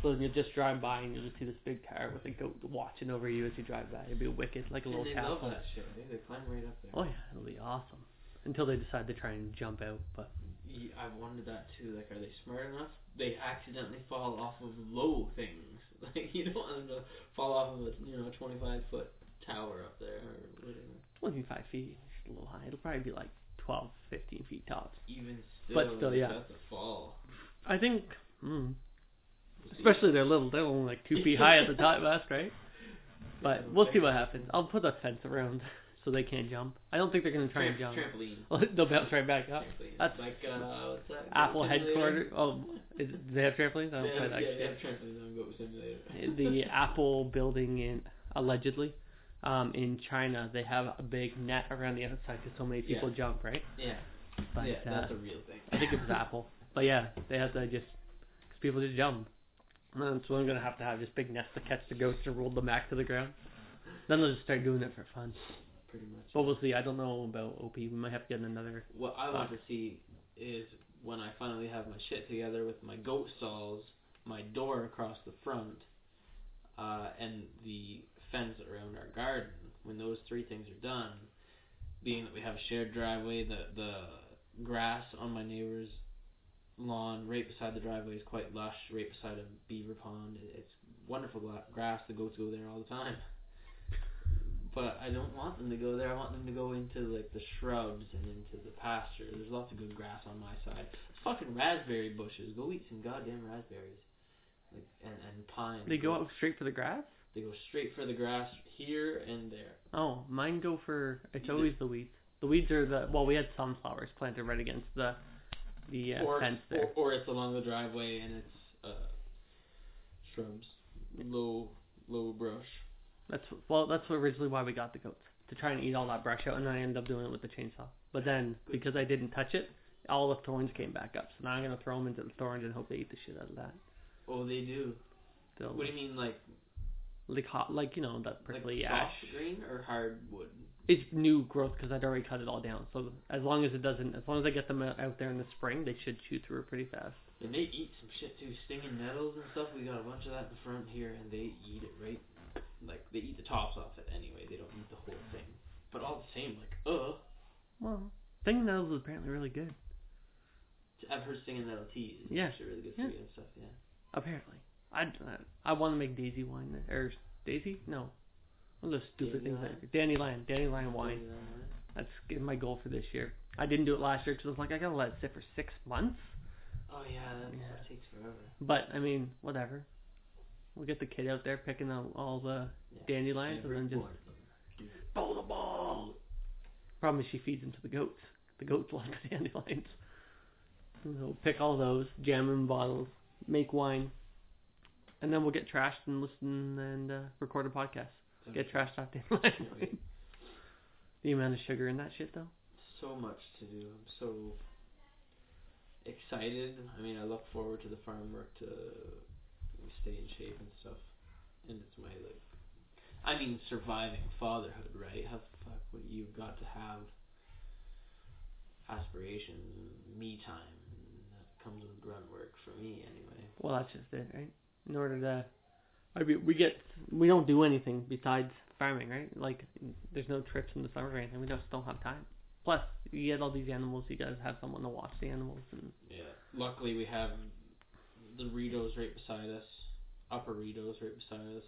So then you just drive by and you just see this big tower with a goat watching over you as you drive by. It'd be wicked, like a and little they love castle. that shit. eh? They climb right up there. Oh yeah, it'll be awesome. Until they decide to try and jump out, but Ye- I've wondered that too. Like, are they smart enough? They accidentally fall off of low things. [laughs] Like, you don't want them to fall off of a you know 25 foot tower up there or whatever. 25 feet, it's a little high. It'll probably be like 12, 15 feet tops. Even still, But still, yeah. that's a fall. I think, mm, especially they're little. They're only like two [laughs] feet high at the top, best, right? But we'll see what happens. I'll put a fence around [laughs] so they can't jump. I don't think they're gonna try and jump. Trampoline. [laughs] They'll bounce right back up. Trampoline. That's like uh, what's that? Apple Goat headquarters. Oh, is, do they have trampolines? I They don't play have, that yeah, they have trampoline on Goat Simulator. the Apple building in allegedly um, in China, they have a big net around the outside because so many people Yeah. jump, right? yeah, But yeah, uh, that's a real thing. I think it was [laughs] Apple. But yeah, they have to just because people just jump. And so I'm gonna have to have this big nest to catch the ghosts and roll them back to the ground. Then they'll just start doing it for fun. Pretty much. But we'll see. I don't know about Opie. We might have to get another. What I want to see is when I finally have my shit together with my goat stalls, my door across the front, uh, and the fence around our garden. When those three things are done, being that we have a shared driveway, the the grass on my neighbor's lawn right beside the driveway is quite lush, right beside a beaver pond. It's wonderful grass. The goats go there all the time. But I don't want them to go there. I want them to go into like the shrubs and into the pasture. There's lots of good grass on my side. Fucking raspberry bushes. Go eat some goddamn raspberries. Like and and pine. They go out straight for the grass. They go straight for the grass here and there. Oh, mine go for. It's always the weeds. The weeds are the well. We had sunflowers planted right against the the uh, or, fence there. or or it's along the driveway and it's uh shrubs, low low brush. That's well. That's originally why we got the goats to try and eat all that brush out, and I ended up doing it with the chainsaw. But then because I didn't touch it, all the thorns came back up. So now I'm gonna throw them into the thorns and hope they eat the shit out of that. Oh, they do. They'll What do you mean, like like hot, like you know that like prickly soft ash. green or hardwood? It's new growth because I'd already cut it all down. So as long as it doesn't, as long as I get them out out there in the spring, they should chew through it pretty fast. And they eat some shit too, stinging nettles and stuff. We got a bunch of that in the front here, and they eat it right. Like they eat the tops off it anyway. They don't eat the whole thing. But all the same, like uh, Well, stinging nettles is apparently really good. I've heard stinging nettle tea is Yeah. actually really good for Yeah. you and stuff. Yeah. Apparently, I uh, I want to make daisy wine or daisy no, one of those stupid things. Dandelion? Like, dandelion, dandelion wine. That's my goal for this year. I didn't do it last year because I was like, I gotta let it sit for six months. Oh yeah, that, Yeah. that takes forever. But I mean, whatever. We'll get the kid out there picking all, all the Yeah. dandelions and then just them. throw the ball. Problem is, she feeds them to the goats. The goats [laughs] like the dandelions. So pick all those, jam them in bottles, make wine, and then we'll get trashed and listen and uh, record a podcast. Get trashed off wine. [laughs] The amount of sugar in that shit, though. so much to do. I'm so excited. I mean, I look forward to the farm work to stay in shape and stuff. And it's my like, I mean, surviving fatherhood, right? How the fuck would you've got to have aspirations, and me time, and that comes with grunt work for me anyway. Well, that's just it, right? In order to, I mean, we get, we don't do anything besides farming, right? Like, there's no trips in the summer or anything. We just don't have time. Plus, you get all these animals. You gotta have someone to watch the animals, and Yeah. Luckily, we have the Ritos right beside us, Upper Ritos right beside us.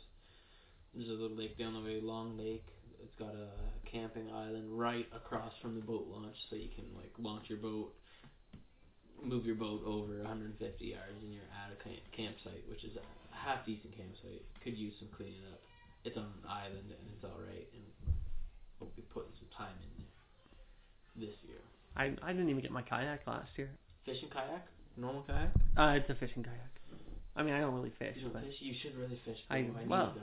There's a little lake down the way, Long Lake. It's got a camping island right across from the boat launch, so you can like launch your boat, move your boat over 150 yards, and you're at a camp- campsite, which is a half decent campsite. Could use some cleaning up. It's on an island and it's all right, and we'll be putting some time in there this year. I I didn't even get my kayak last year. Fishing kayak, normal kayak. Uh, it's a fishing kayak. I mean, I don't really fish, You but fish? You should really fish. I- need well.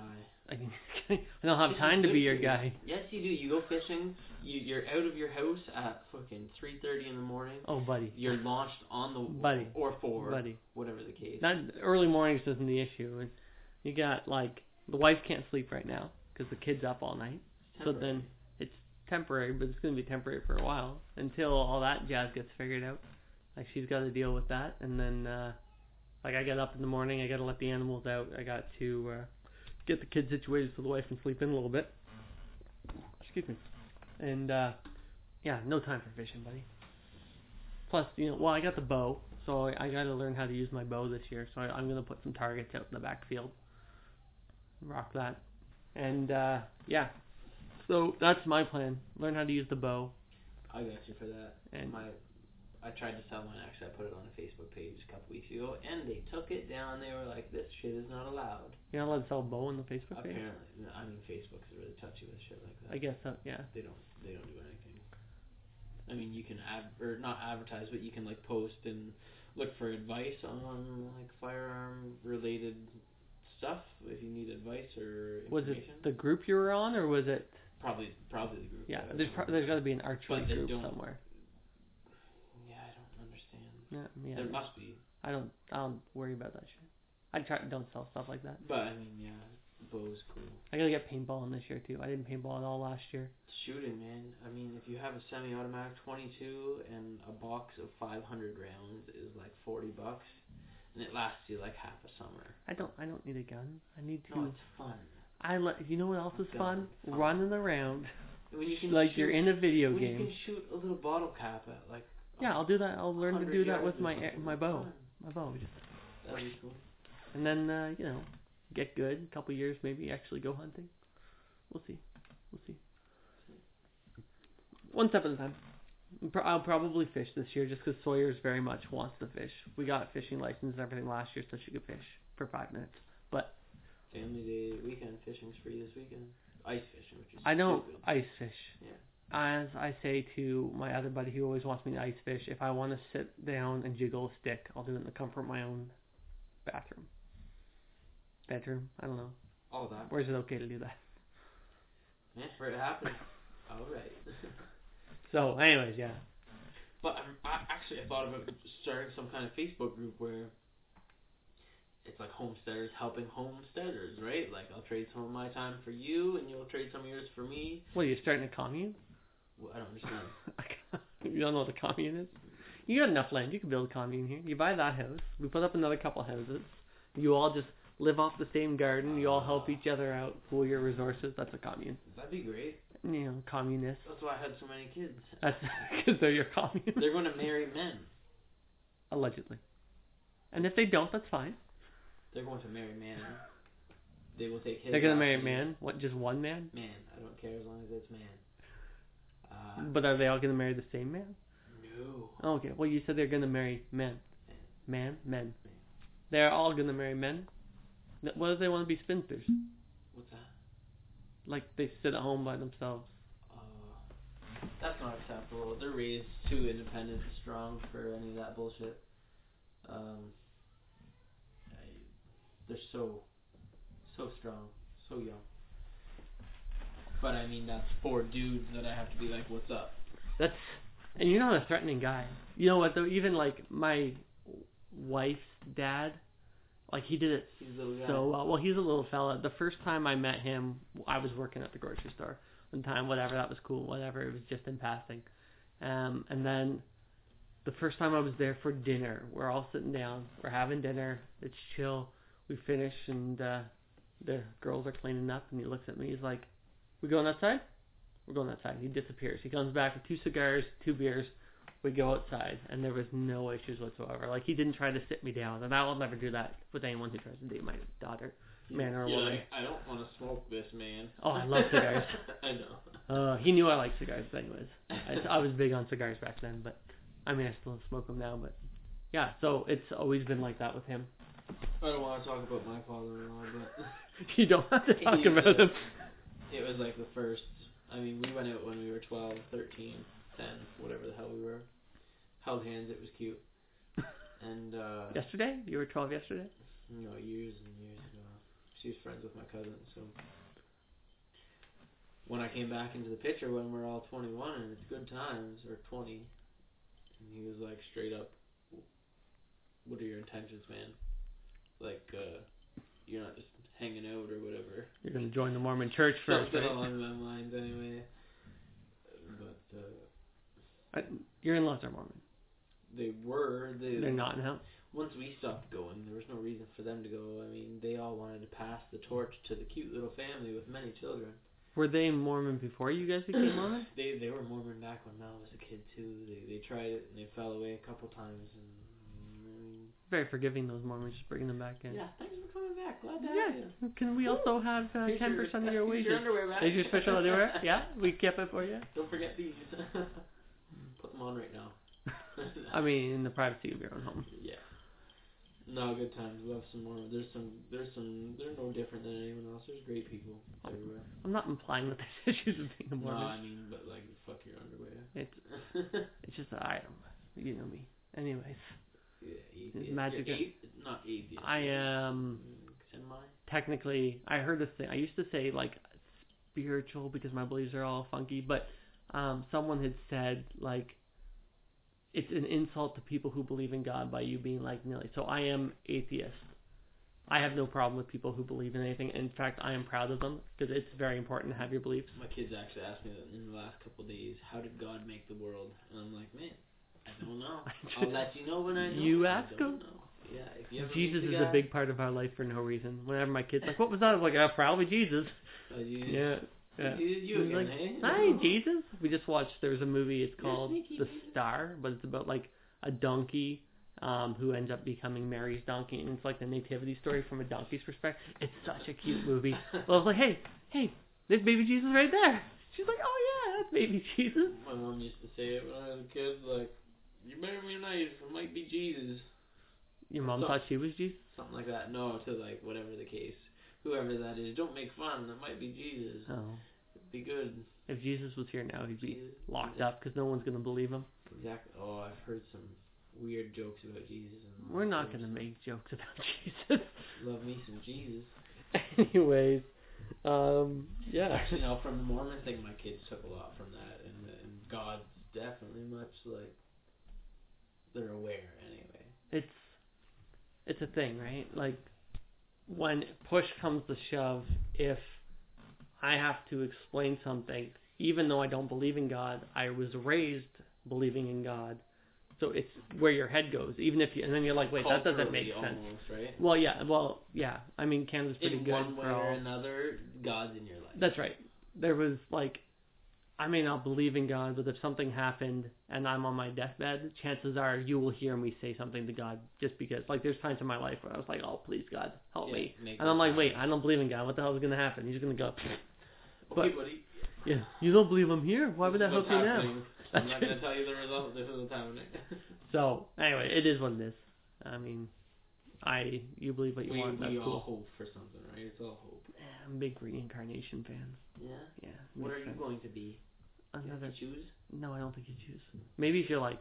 I mean, [laughs] I don't have time to be your guy. Yes, you do. You go fishing. You, you're out of your house at fucking three thirty in the morning. Oh, buddy, You're launched on the [laughs] Buddy. or four, buddy. whatever the case. That early mornings isn't the issue, and you got like the wife can't sleep right now because the kid's up all night. So then it's temporary, but it's going to be temporary for a while until all that jazz gets figured out. Like she's got to deal with that, and then uh, like I get up in the morning, I got to let the animals out. I got to uh, get the kids situated so the wife can sleep in a little bit. Excuse me. And uh, yeah, no time for fishing, buddy. Plus, you know, well, I got the bow, so I, I got to learn how to use my bow this year. So I, I'm to put some targets out in the backfield. Rock that. And uh, yeah, so that's my plan. Learn how to use the bow. I got you for that. And My, I tried to sell mine. Actually, I put it on a Facebook page a couple weeks ago, and they took it down. They were like, "This shit is not allowed." you're not allowed to sell a bow on the Facebook page. Apparently, I mean, Facebook is really touchy with shit like that. I guess so. Yeah. they don't they don't do anything. I mean, you can ad or not advertise, but you can like post and look for advice on like firearm related stuff if you need advice or Was it the group you were on, or was it? probably probably the group. Yeah, there's pro- there's got to be an archery But group somewhere. Yeah, I don't. Yeah, yeah. There must be, I don't I don't worry about that shit. I try don't sell stuff like that. but I mean, yeah, bow's cool. I gotta get paintballing this year too. I didn't paintball at all last year. Shooting, man. I mean, if you have a semi-automatic 22 and a box of 500 rounds is like 40 bucks, and it lasts you like half a summer. I don't I don't need a gun. I need to. No, it's fun. I let you know what else is fun? Fun. Running around When you can like shoot, you're in a video when you game. can shoot a little bottle cap at like. Yeah, I'll do that. I'll learn to do that with my something. my bow. My bow. Just, That'd be cool. and then uh, you know, get good. A couple years maybe actually go hunting. We'll see. We'll see. One step at a time. I'll probably fish this year just because Sawyer's very much wants to fish. We got a fishing license and everything last year so she could fish for five minutes. But family day weekend fishing's free this weekend. Ice fishing, which is I don't stupid. ice fish. Yeah. As I say to my other buddy who always wants me to ice fish, if I want to sit down and jiggle a stick, I'll do it in the comfort of my own bathroom. Bedroom, I don't know. All that. Where's it okay to do that? Yeah, where it happens. All right. [laughs] So, anyways, yeah. But I'm, I actually I thought about starting some kind of Facebook group where it's like homesteaders helping homesteaders, right? Like I'll trade some of my time for you, and you'll trade some of yours for me. What, are you starting a commune? I don't understand. [laughs] you don't know what a commune is? You got enough land. You can build a commune here. You buy that house. We put up another couple houses. You all just live off the same garden. You all help each other out, pool your resources. That's a commune. That'd be great. You know, communist. That's why I had so many kids. That's [laughs] because they're your commune. They're going to marry men. Allegedly. And if they don't, that's fine. They're going to marry man. They will take his. They're gonna marry man. What? Just one man? Man, I don't care as long as it's man. Uh, But are they all gonna marry the same man? no. Oh, okay. Well, you said they're gonna marry men. Man, men. Man. They're all gonna marry men. What if they want to be spinsters? What's that? Like they sit at home by themselves. Uh, that's not acceptable. They're raised too independent and strong for any of that bullshit. Um, I, they're so, so strong, so young. But I mean, that's four dudes that I have to be like, "What's up?" That's and you're not a threatening guy. You know what though? Even like my wife's dad, like he did it so well. Well, he's a little fella. The first time I met him, I was working at the grocery store. One time, whatever, that was cool. Whatever, it was just in passing. Um, and then the first time I was there for dinner, we're all sitting down, we're having dinner. It's chill. We finish, and uh, the girls are cleaning up, and he looks at me. He's like, "We going outside?" We're going outside. He disappears. He comes back with two cigars, two beers. We go outside, and there was no issues whatsoever. Like he didn't try to sit me down, and I will never do that with anyone who tries to date my daughter, man or You're woman. like, I don't want to smoke this, man. Oh, I love cigars. [laughs] I know. Uh, he knew I liked cigars, anyways. I, I was big on cigars back then, but I mean, I still smoke them now. But yeah, so it's always been like that with him. I don't want to talk about my father-in-law, but [laughs] You don't have to talk [laughs] about him. It was like the first. I mean, we went out when we were 12, 13, 10, whatever the hell we were. Held hands. It was cute. [laughs] And uh, Yesterday, you were 12 yesterday. you know, years and years ago, she was friends with my cousin. So when I came back into the picture when we're all 21 and it's good times or 20, and he was like straight up, "What are your intentions, man? Like, uh, you're not just hanging out or whatever." You're gonna join the Mormon Church first, Something right? along those lines, anyway. But uh, Your in-laws are Mormon. they were they. They're not now. Once we stopped going, there was no reason for them to go. I mean, they all wanted to pass the torch to the cute little family with many children. Were they Mormon before you guys became Mormon? They they were Mormon back when Mel was a kid too. They they tried it and they fell away a couple times and. Very forgiving those Mormons, just bringing them back in. Yeah, thanks for coming back. Glad to have Yeah. you. Can we also have uh, 10% your- of your [laughs] wages? Your underwear back. Here's your special underwear. [laughs] Yeah, we kept it for you. Don't forget these. [laughs] Put them on right now. I mean, in the privacy of your own home. Yeah. No, good times. Love some more. There's some. There's some. They're no different than anyone else. There's great people everywhere. I'm not implying that there's issues with being a No, I mean, but like, fuck your underwear. It's it's just I. You know me. Anyways, yeah, magic- You're athe- not atheist. I am Semi. technically. I heard this thing. I used to say like spiritual because my beliefs are all funky, but um, someone had said like it's an insult to people who believe in God by you being like Millie. So I am atheist. I have no problem with people who believe in anything. In fact, I am proud of them because it's very important to have your beliefs. My kids actually asked me that in the last couple of days. How did God make the world? And I'm like, man, I don't know. [laughs] I'll let you know when I know. You ask him. Yeah, Jesus is a big part of our life for no reason. Whenever my kids like, what was that? I was like, uh, probably Jesus. Oh, you, Yeah. Yeah. You, you again, like, hey? Hi, Jesus. We just watched. There's a movie. It's called The Jesus. Star, but it's about like a donkey um, who ends up becoming Mary's donkey, and it's like the nativity story from a donkey's perspective. It's such a cute movie. [laughs] Well, I was like, hey, hey, There's baby Jesus right there. She's like, oh yeah, that's baby Jesus. My mom used to say it when I was a kid, like, you better be nice, it might be Jesus. Your mom So- thought she was Jesus. Something like that. No, to like whatever the case. Whoever that is, don't make fun. That might be Jesus. Oh, It'd Be good. if Jesus was here now, he'd be Jesus. locked up because no one's gonna believe him. Exactly. Oh, I've heard some weird jokes about Jesus. And We're not gonna make jokes about [laughs] Jesus. Love me some Jesus. Anyways, um, yeah. Actually, no. From the Mormon thing, my kids took a lot from that, and and God's definitely much like they're aware anyway. it's it's a thing, right? Like when push comes to shove, if I have to explain something, even though I don't believe in God, I was raised believing in God. So it's where your head goes, even if you, and then you're like, wait, that doesn't make sense. Almost, right? Well, yeah, well, yeah. I mean, Canada's pretty In good one way for or all. another, God's in your life. That's right. There was like, I may not believe in God, but if something happened and I'm on my deathbed, chances are you will hear me say something to God just because. Like, there's times in my life where I was like, oh, please, God, help Yeah, me. And I'm like, wait, I don't believe in God. What the hell is going to happen? He's going to go, up. Okay, but- buddy. yeah, you don't believe I'm here? Why would that help you now? I'm not gonna tell you the result. This is what's happening. [laughs] So, anyway, it is what it is. I mean, I, you believe what you we want. We all cool. hope for something, right? It's all hope. I'm big reincarnation fan. Yeah. Yeah. What are you sense. going to be? Another to choose. No, I don't think you choose. Maybe if you're like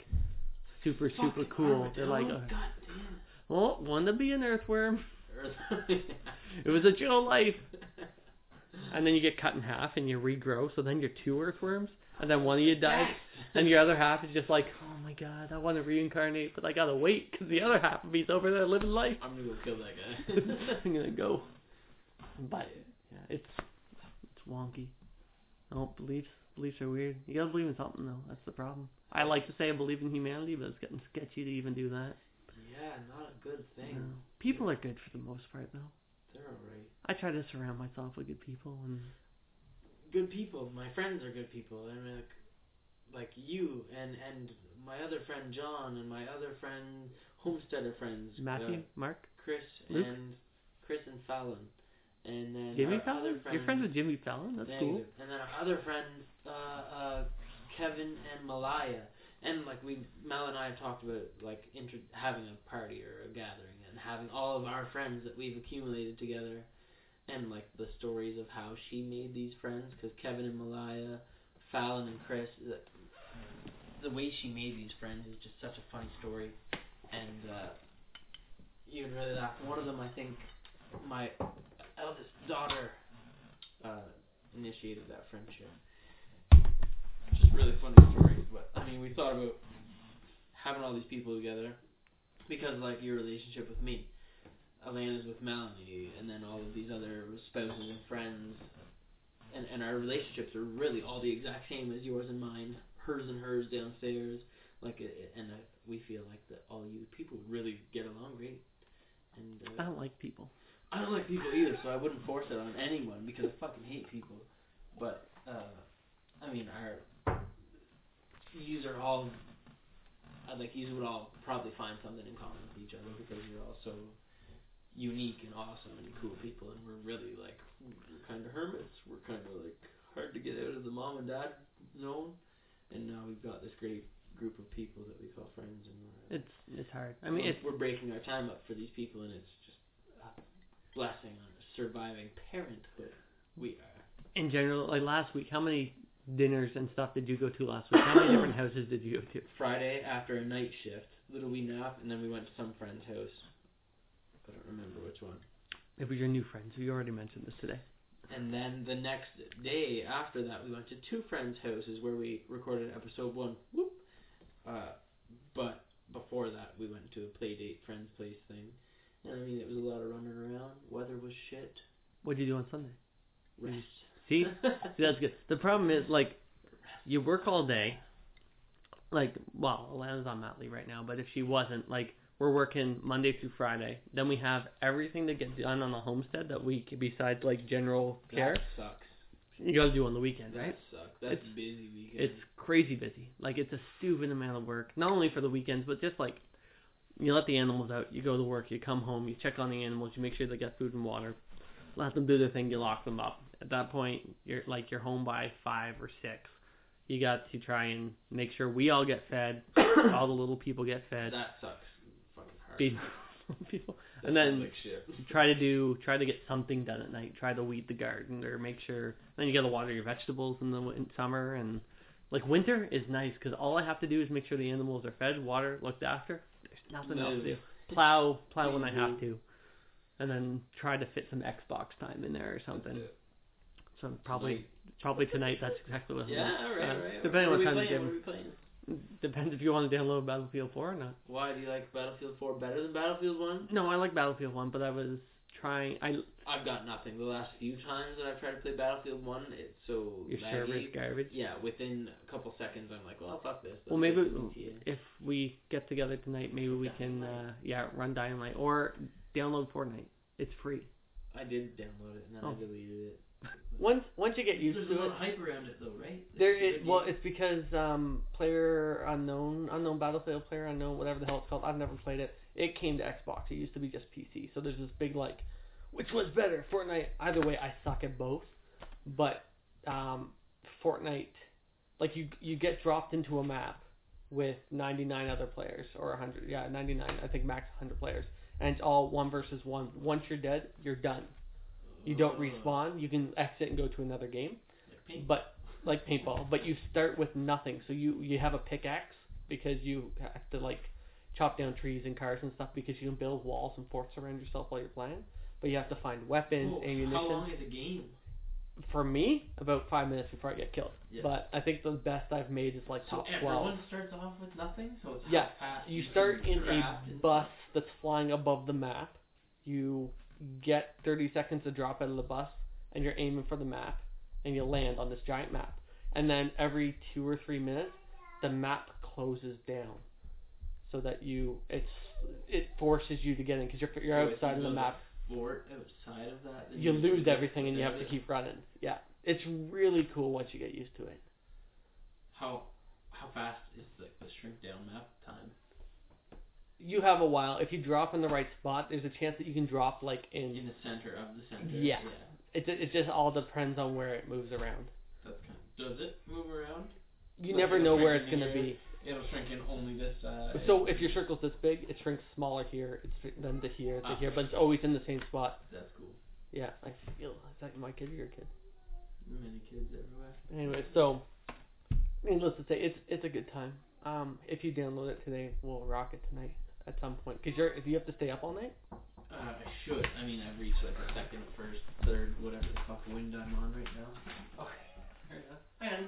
super super cool, they're like, Armadillo? uh, God damn. oh, want to be an earthworm. Earth- [laughs] [laughs] It was a chill life. And then you get cut in half and you regrow, so then you're two earthworms, and then one of you dies, [laughs] and your other half is just like, oh my god, I want to reincarnate, but I gotta wait because the other half of me's over there living life. I'm gonna go kill that guy. I'm gonna go. But it's it's wonky. Oh, beliefs beliefs are weird. You gotta believe in something though. That's the problem. I like to say I believe in humanity, but it's getting sketchy to even do that. yeah, not a good thing. No. People are good for the most part though. They're alright. I try to surround myself with good people, and Good people. My friends are good people. I mean, like, like you and and my other friend John and my other friend Homesteader friends. Matthew, uh, Mark, Chris Luke? and Chris and Fallon. And then Jimmy Fallon. other friends, You're friends with Jimmy Fallon. That's cool. And then our other friends, uh, uh, Kevin and Malaya. And like we, Mel and I have talked about like inter- having a party or a gathering and having all of our friends that we've accumulated together, and like the stories of how she made these friends. Because Kevin and Malaya, Fallon and Chris, the, the way she made these friends is just such a funny story, and uh, you'd really laugh. One of them, I think, my eldest daughter uh, initiated that friendship. Just really funny story. But I mean, we thought about having all these people together because, like, your relationship with me, Alana's with Melanie, and then all of these other spouses and friends, and and our relationships are really all the exact same as yours and mine. Hers and hers downstairs, like, it, it- and uh, we feel like that all you people really get along great. And uh, I don't like people. I don't like people either, so I wouldn't force it on anyone because I fucking hate people. But uh, I mean, our you are all, I like you would all probably find something in common with each other because you're all so unique and awesome and cool people, and we're really like we're kind of hermits. We're kind of like hard to get out of the mom and dad zone, and now we've got this great group of people that we call friends, and we're It's it's hard. I mean, we're, it's we're breaking our time up for these people, and it's blessing on surviving parenthood. We are. in general. Like last week, how many dinners and stuff did you go to last week? How many [coughs] different houses did you go to? Friday after a night shift, little wee nap, and then we went to some friend's house. I don't remember which one. It was your new friends. You already mentioned this today. And then the next day after that, we went to two friends' houses where we recorded episode one. Whoop. Uh, but before that, we went to a play date, friend's place thing. I mean, it was a lot of running around. Weather was shit. What did you do on Sunday? Rest. See, [laughs] See, that's good. The problem is like you work all day. Like, well, Alana's on mat leave right now, but if she wasn't, like, we're working Monday through Friday. Then we have everything to get done on the homestead that week besides like general care. That sucks. You got to do on the weekend, right? That sucks. That's It's- busy weekend. It's crazy busy. Like it's a stupid amount of work. Not only for the weekends, but just like you let the animals out, you go to work, you come home, you check on the animals, you make sure they got food and water, let them do their thing, you lock them up. At that point, you're like you're home by five or six. You got to try and make sure we all get fed, [coughs] all the little people get fed, That sucks. Fucking hard. feed [laughs] people, and then try to do try to get something done at night. Try to weed the garden or make sure. Then you got to water your vegetables in the in summer and like winter is nice because all I have to do is make sure the animals are fed, water, looked after. There's nothing else to do. Plow, plow when I have to, and then try to fit some Xbox time in there or something. So probably probably tonight. That's exactly what. I'm Yeah, doing. right, Uh, right. Depending what on time we you playing? What are we playing? Depends if you want to download Battlefield 4 or not. Why do you like Battlefield 4 better than Battlefield 1? No, I like Battlefield 1, but I was trying. I I've got nothing. The last few times that I've tried to play Battlefield 1, it's so your laggy. server's garbage. Yeah, within a couple seconds, I'm like, well, fuck this. Well, maybe get to GTA. if we get together tonight, maybe we can, uh, yeah, run Dynamite or download Fortnite. It's free. I did download it and then I Oh. deleted it. Once once you get used There's a to lot it, of hype around it, though, right? there It's a is. Well, it's because um, player unknown, unknown Battlefield, player unknown, whatever the hell it's called. I've never played it. It came to Xbox. It used to be just PC. So there's this big like, which was better, Fortnite? Either way, I suck at both. But um, Fortnite, like you you get dropped into a map with 99 other players or 100. Yeah, 99. I think max 100 players, and it's all one versus one. Once you're dead, you're done. You don't respawn. You can exit and go to another game Like but like paintball, but you start with nothing. So you you have a pickaxe because you have to like chop down trees and cars and stuff because you can build walls and forts around yourself while you're playing. But you have to find weapons, Whoa, ammunition. How long is a game? For me, about five minutes before I get killed. Yeah. But I think the best I've made is like So top everyone starts off with nothing, so it's Yeah, You start in a bus that's flying above the map. You get 30 seconds to drop out of the bus, and you're aiming for the map, and you land on this giant map. And then every two or three minutes, the map closes down, so that you it's it forces you to get in because you're you're outside you of the map. Fort outside of that. then You lose everything, and you have to out of it. keep running. Yeah, it's really cool once you get used to it. How how fast is the, the shrink down map time? You have a while. If you drop in the right spot, there's a chance that you can drop like In the center of the center. Yeah. It it just all depends on where it moves around. That's kind. Of, does it move around? You Like never know where it's gonna here. be. It'll shrink in only this side. So if your circle's this big, it shrinks smaller here, it's then to here, to Ah. here, but it's always in the same spot. That's cool. Yeah, I feel is that my kid or your kid? Many kids everywhere. Anyway, so needless to say, it's it's a good time. Um, if you download it today, we'll rock it tonight at some point. Cause you're if you have to stay up all night. Uh, I should. I mean, I've reached like the second, first, third, whatever the fuck wind I'm on right now. Okay. Fair enough. And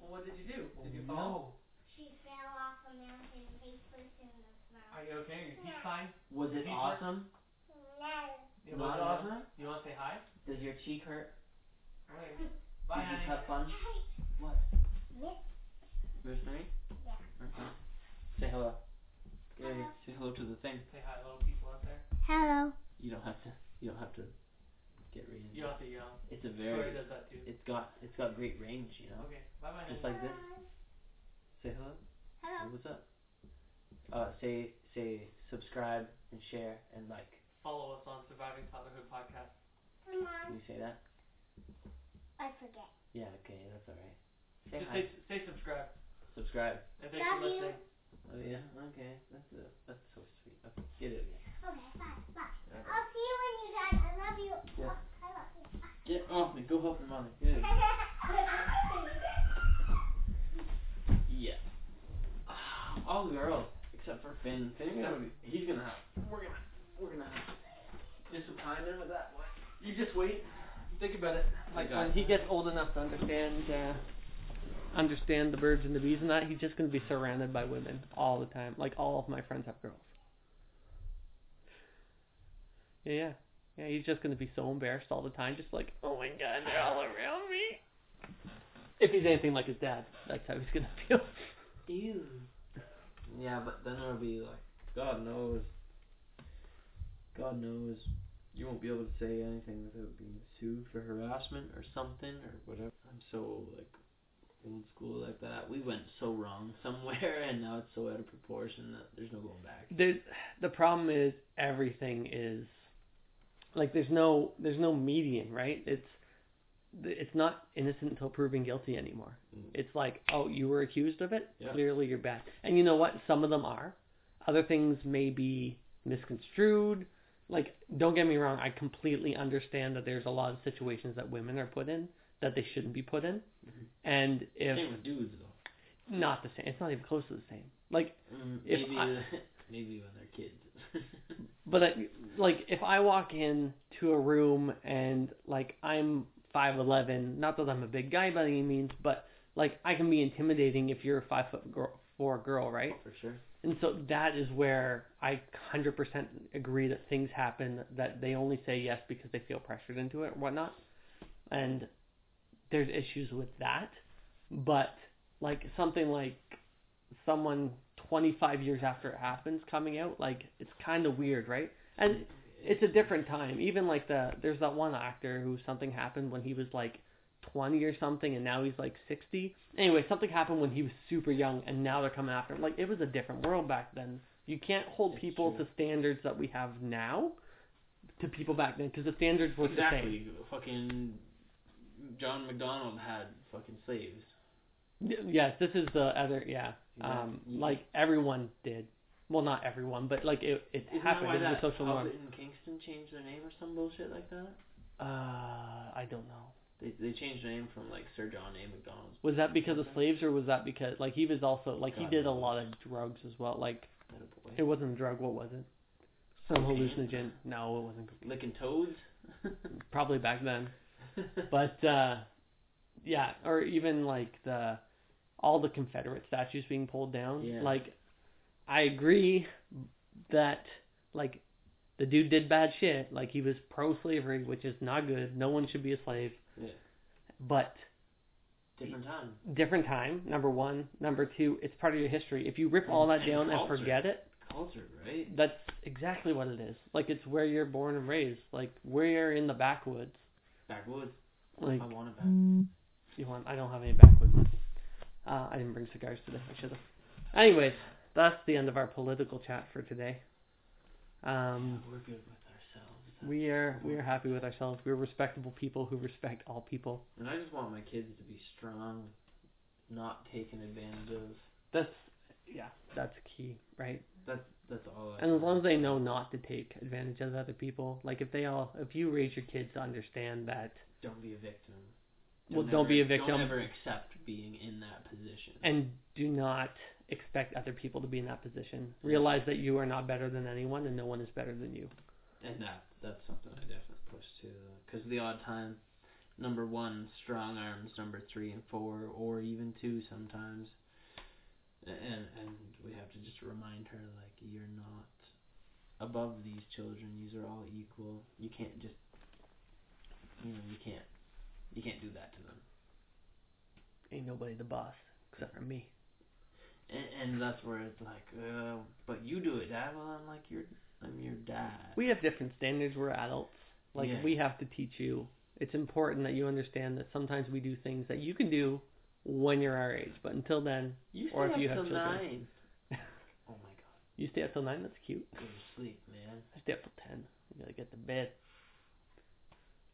Well, what did you do? did you fall? She fell off a mountain face first in the snow. Are you okay? Your teeth fine? Was it Teeth awesome? No. You Not wanna- awesome? You want to say hi? Does your cheek hurt? Alright. Did Bye, you honey. have fun? What? Miss Rosemary? Yeah. Okay. Say hello. Gary, Hello. say hello to the thing. Say hi, little people out there. Hello. You don't have to. You don't have to get range. You don't have to yell. It's a Tori very. does that too. It's got. It's got great range. You know. Okay. Bye bye. Just like this. Say hello. Hey, Hello. what's up? Uh, say say subscribe and share and like. Follow us on Surviving Fatherhood podcast. Come Can on. you say that? I forget. Yeah. Okay. That's all right. Say Just hi. say, say subscribe. Subscribe. And thanks Love for you. listening. Oh yeah. Okay. That's uh, that's so sweet. Okay. Get it. Okay, bye. Bye. Alright. I'll see you when you're done. I love you. Yeah. I love you. Get off me. Go help your mother. Get it. Yeah. [sighs] All girls except for Finn. Finn gonna be, he's gonna have we're gonna we're gonna have do some time in with that boy. You just wait. Think about it. Like when he gets old enough to understand uh understand the birds and the bees and that, he's just gonna be surrounded by women all the time. Like all of my friends have girls. Yeah, yeah. Yeah, he's just gonna be so embarrassed all the time, just like, oh my god, they're all around me. If he's anything like his dad, that's how he's gonna [laughs] feel. Ew. Yeah, but then it'll be like God knows. God knows. You won't be able to say anything without being sued for harassment or something or whatever. I'm so like old school like that. We went so wrong [laughs] somewhere and now it's so out of proportion that there's no going back. There's the problem is everything is like there's no there's no median, right? It's it's not innocent until proven guilty anymore. Mm. It's like, oh, you were accused of it. Yeah. Clearly, you're bad. And you know what? Some of them are. Other things may be misconstrued. Like, don't get me wrong. I completely understand that there's a lot of situations that women are put in that they shouldn't be put in. Mhm. And if Same with dudes though. not the same, it's not even close to the same. Like, Mm, If maybe I- [laughs] maybe when they're kids. [laughs] But I, like, if I walk in to a room and like I'm five eleven, not that I'm a big guy by any means, but like I can be intimidating if you're a five foot girl, four girl, right? For sure. And so that is where I hundred percent agree that things happen that they only say yes because they feel pressured into it or whatnot. And there's issues with that, but like something like someone 25 years after it happens coming out, like it's kind of weird, right? And it's a different time. Even like the there's that one actor who something happened when he was like 20 or something, and now he's like 60. Anyway, something happened when he was super young, and now they're coming after him. Like it was a different world back then. You can't hold It's people true. to standards that we have now to people back then because the standards were the same. exactly. Fucking John Macdonald had fucking slaves. Yes, this is the other. Yeah, Yeah. um, like everyone did. Well, not everyone, but like it, it Isn't happened. why It was a social norm. And Kingston changed their name or some bullshit like that? Uh, I don't know. They they changed their name from like Sir John A. Macdonald. Was that because of slaves, or was that because like he was also like he God did a lot of drugs as well? Like it wasn't a drug. What was it? Some Cocaine? hallucinogen. No, it wasn't. cocaine. Licking toads. [laughs] Probably back then. [laughs] But uh yeah, or even like the all the Confederate statues being pulled down. Yeah. Like I agree that like the dude did bad shit. Like he was pro slavery, which is not good. No one should be a slave. yeah. But Different time. different time, number one. Number two, it's part of your history. If you rip all that And down and forget it, Culture, right? that's exactly what it is. Like it's where you're born and raised. Like we're in the backwoods. Backwoods. Like I want it back. you want I don't have any backwoods. Uh, I didn't bring cigars today. I should have. Anyways, that's the end of our political chat for today. Um, We're good with ourselves. we are we are happy with ourselves. We're respectable people who respect all people. And I just want my kids to be strong, not taken advantage of. That's yeah, that's key, right? That's that's all. I And as long as they know not to take advantage of other people, like if they all, if you raise your kids to understand that, don't be a victim. well, don't be a victim, Don't ever accept being in that position. and do not expect other people to be in that position. Realize that you are not better than anyone, and no one is better than you. And that that's something I definitely push to because the odd time, number one, strong arms, number three and four, or even two sometimes, and and we have to just remind her like you're not above these children. These are all equal. You can't just, you know, you can't you can't do that to them. Ain't nobody the boss except for me. And, and that's where it's like, uh, but you do it, Dad. Well, I'm like your I'm your dad. We have different standards. We're adults. Like Yeah. we have to teach you. It's important that you understand that sometimes we do things that you can do when you're our age, but until then, you stay or if up you have till children. nine. [laughs] Oh my God, you stay up till nine. That's cute. go to sleep, man. I stay up till ten. I gotta get to bed.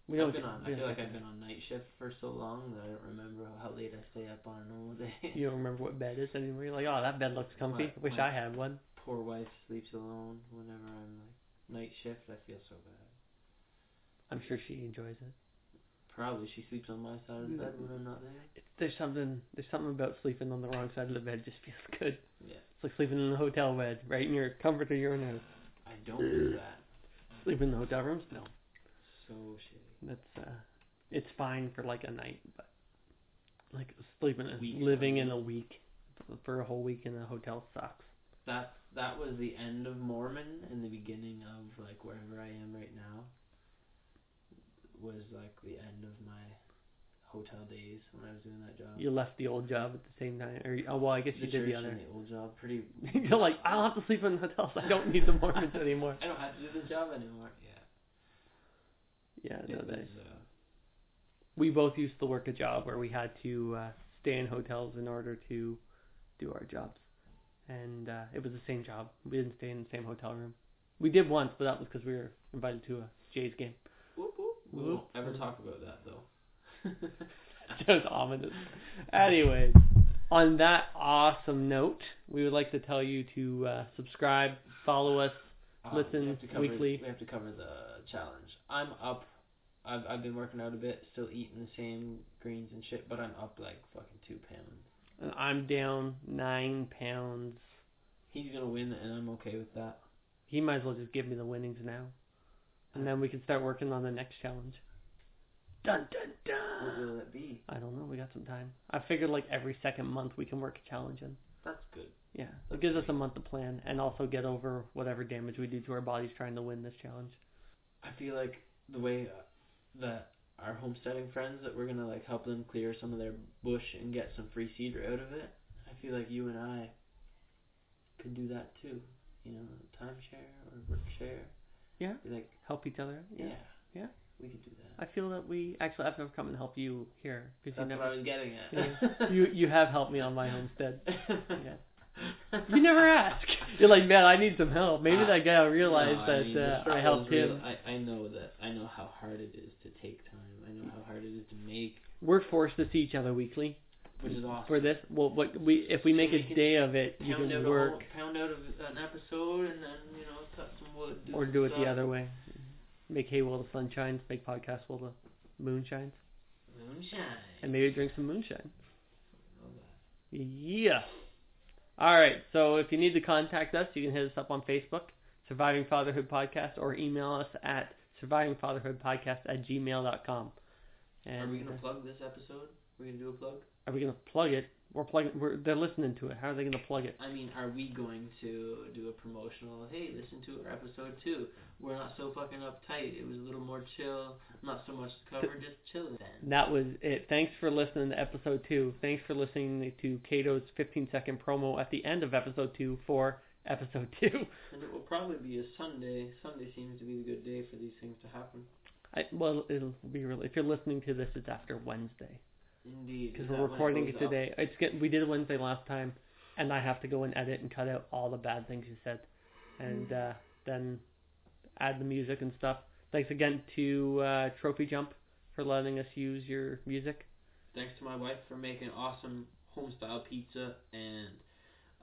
We I've don't. been on, we I feel don't like I've been on night shift for so long that I don't remember how late I stay up on a normal day. [laughs] You don't remember what bed is anymore. You're like, oh, that bed looks comfy. My- Wish my- I had one. Poor wife sleeps alone whenever I'm like night shift. I feel so bad. I'm sure she enjoys it. Probably she sleeps on my side of the bed when I'm not there. It's, there's something. There's something about sleeping on the wrong side of the bed just feels good. Yeah, It's like sleeping in the hotel bed, right in your comfort of your own house. I don't do that. Sleeping in the hotel rooms, no. So shitty. That's uh, it's fine for like a night, but like sleeping, Week. living in a week for a whole week in a hotel sucks. That that was the end of Mormon and the beginning of like wherever I am right now. Was like the end of my hotel days when I was doing that job. You left the old job at the same time, or oh well, I guess the you did the other. and the old job pretty. [laughs] You're like, I don't have to sleep in hotels. I don't need the Mormons [laughs] anymore. I don't have to do this job anymore. Yeah. Yeah, no, It they. uh, We both used to work a job where we had to uh, stay in hotels in order to do our jobs, and uh, it was the same job. We didn't stay in the same hotel room. We did once, but that was because we were invited to a Jays game. We won't ever talk about that though. [laughs] Sounds ominous. Anyways, on that awesome note, we would like to tell you to uh, subscribe, follow us. Um, Listen we have to cover, weekly. We have to cover the challenge. I'm up. I've I've been working out a bit, still eating the same greens and shit, but I'm up like fucking two pounds. And I'm down nine pounds. He's gonna win, and I'm okay with that. He might as well just give me the winnings now, and then we can start working on the next challenge. Dun dun dun. What dun. will it be? I don't know. We got some time. I figured like every second month we can work a challenge in. That's good. Yeah, it gives us a month to plan and also get over whatever damage we do to our bodies trying to win this challenge. I feel like the way uh, that our homesteading friends that we're gonna like help them clear some of their bush and get some free cedar out of it. I feel like you and I could do that too. You know, timeshare or work share. Yeah. Help each other. out. yeah, Yeah. we could do that. I feel that we actually I've never come and help you here because you That's what I was getting at. Yeah. [laughs] you you have helped me on my homestead. [laughs] Yeah. You never ask. You're like, man, I need some help. Maybe that guy will realize No, I that mean, the uh, I helped real. him. I, I know that. I know how hard it is to take time. I know how hard it is to make, We're forced to see each other weekly which is awesome. for this. Well, what we if we So make a day of it, you out can work whole, pound out of an episode and then you know some wood. Do or do it the other way. Make hay while the sun shines. Make podcast while the moon shines, Moonshine. and maybe drink some moonshine. Yeah. All right. So if you need to contact us, you can hit us up on Facebook, Surviving Fatherhood Podcast, or email us at survivingfatherhoodpodcast at gmail.com. And Are we gonna uh, plug this episode? Are We're gonna do a plug. Are we gonna plug it? We're plugging. We're they're listening to it. How are they gonna plug it? I mean, are we going to do a promotional? Hey, listen to our episode two. We're not so fucking uptight. It was a little more chill. Not so much to cover, just chill then. That was it. Thanks for listening to episode two. Thanks for listening to Cato's 15 second promo at the end of episode two for episode two. And it will probably be a Sunday. Sunday seems to be the good day for these things to happen. I, well, it'll be really. If you're listening to this, it's after Wednesday. Indeed. because we're recording it up? today. It's get, we did it Wednesday last time, and I have to go and edit and cut out all the bad things you said, and uh, then add the music and stuff. Thanks again to uh, Trophy Jump for letting us use your music. Thanks to my wife for making awesome home style pizza and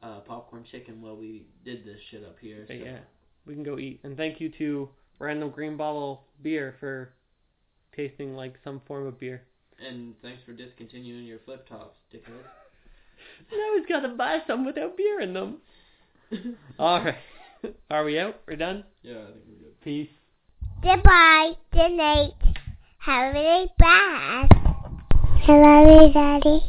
uh, popcorn chicken while we did this shit up here. So- yeah, we can go eat. And thank you to Random Green Bottle Beer for tasting like some form of beer. And thanks for discontinuing your flip tops, dickhead. [laughs] Now he's got to buy some without beer in them. [laughs] All right, [laughs] are we out? We're done. yeah, I think we're good. Peace. Goodbye. Good night. Have a nice bath. I love Daddy.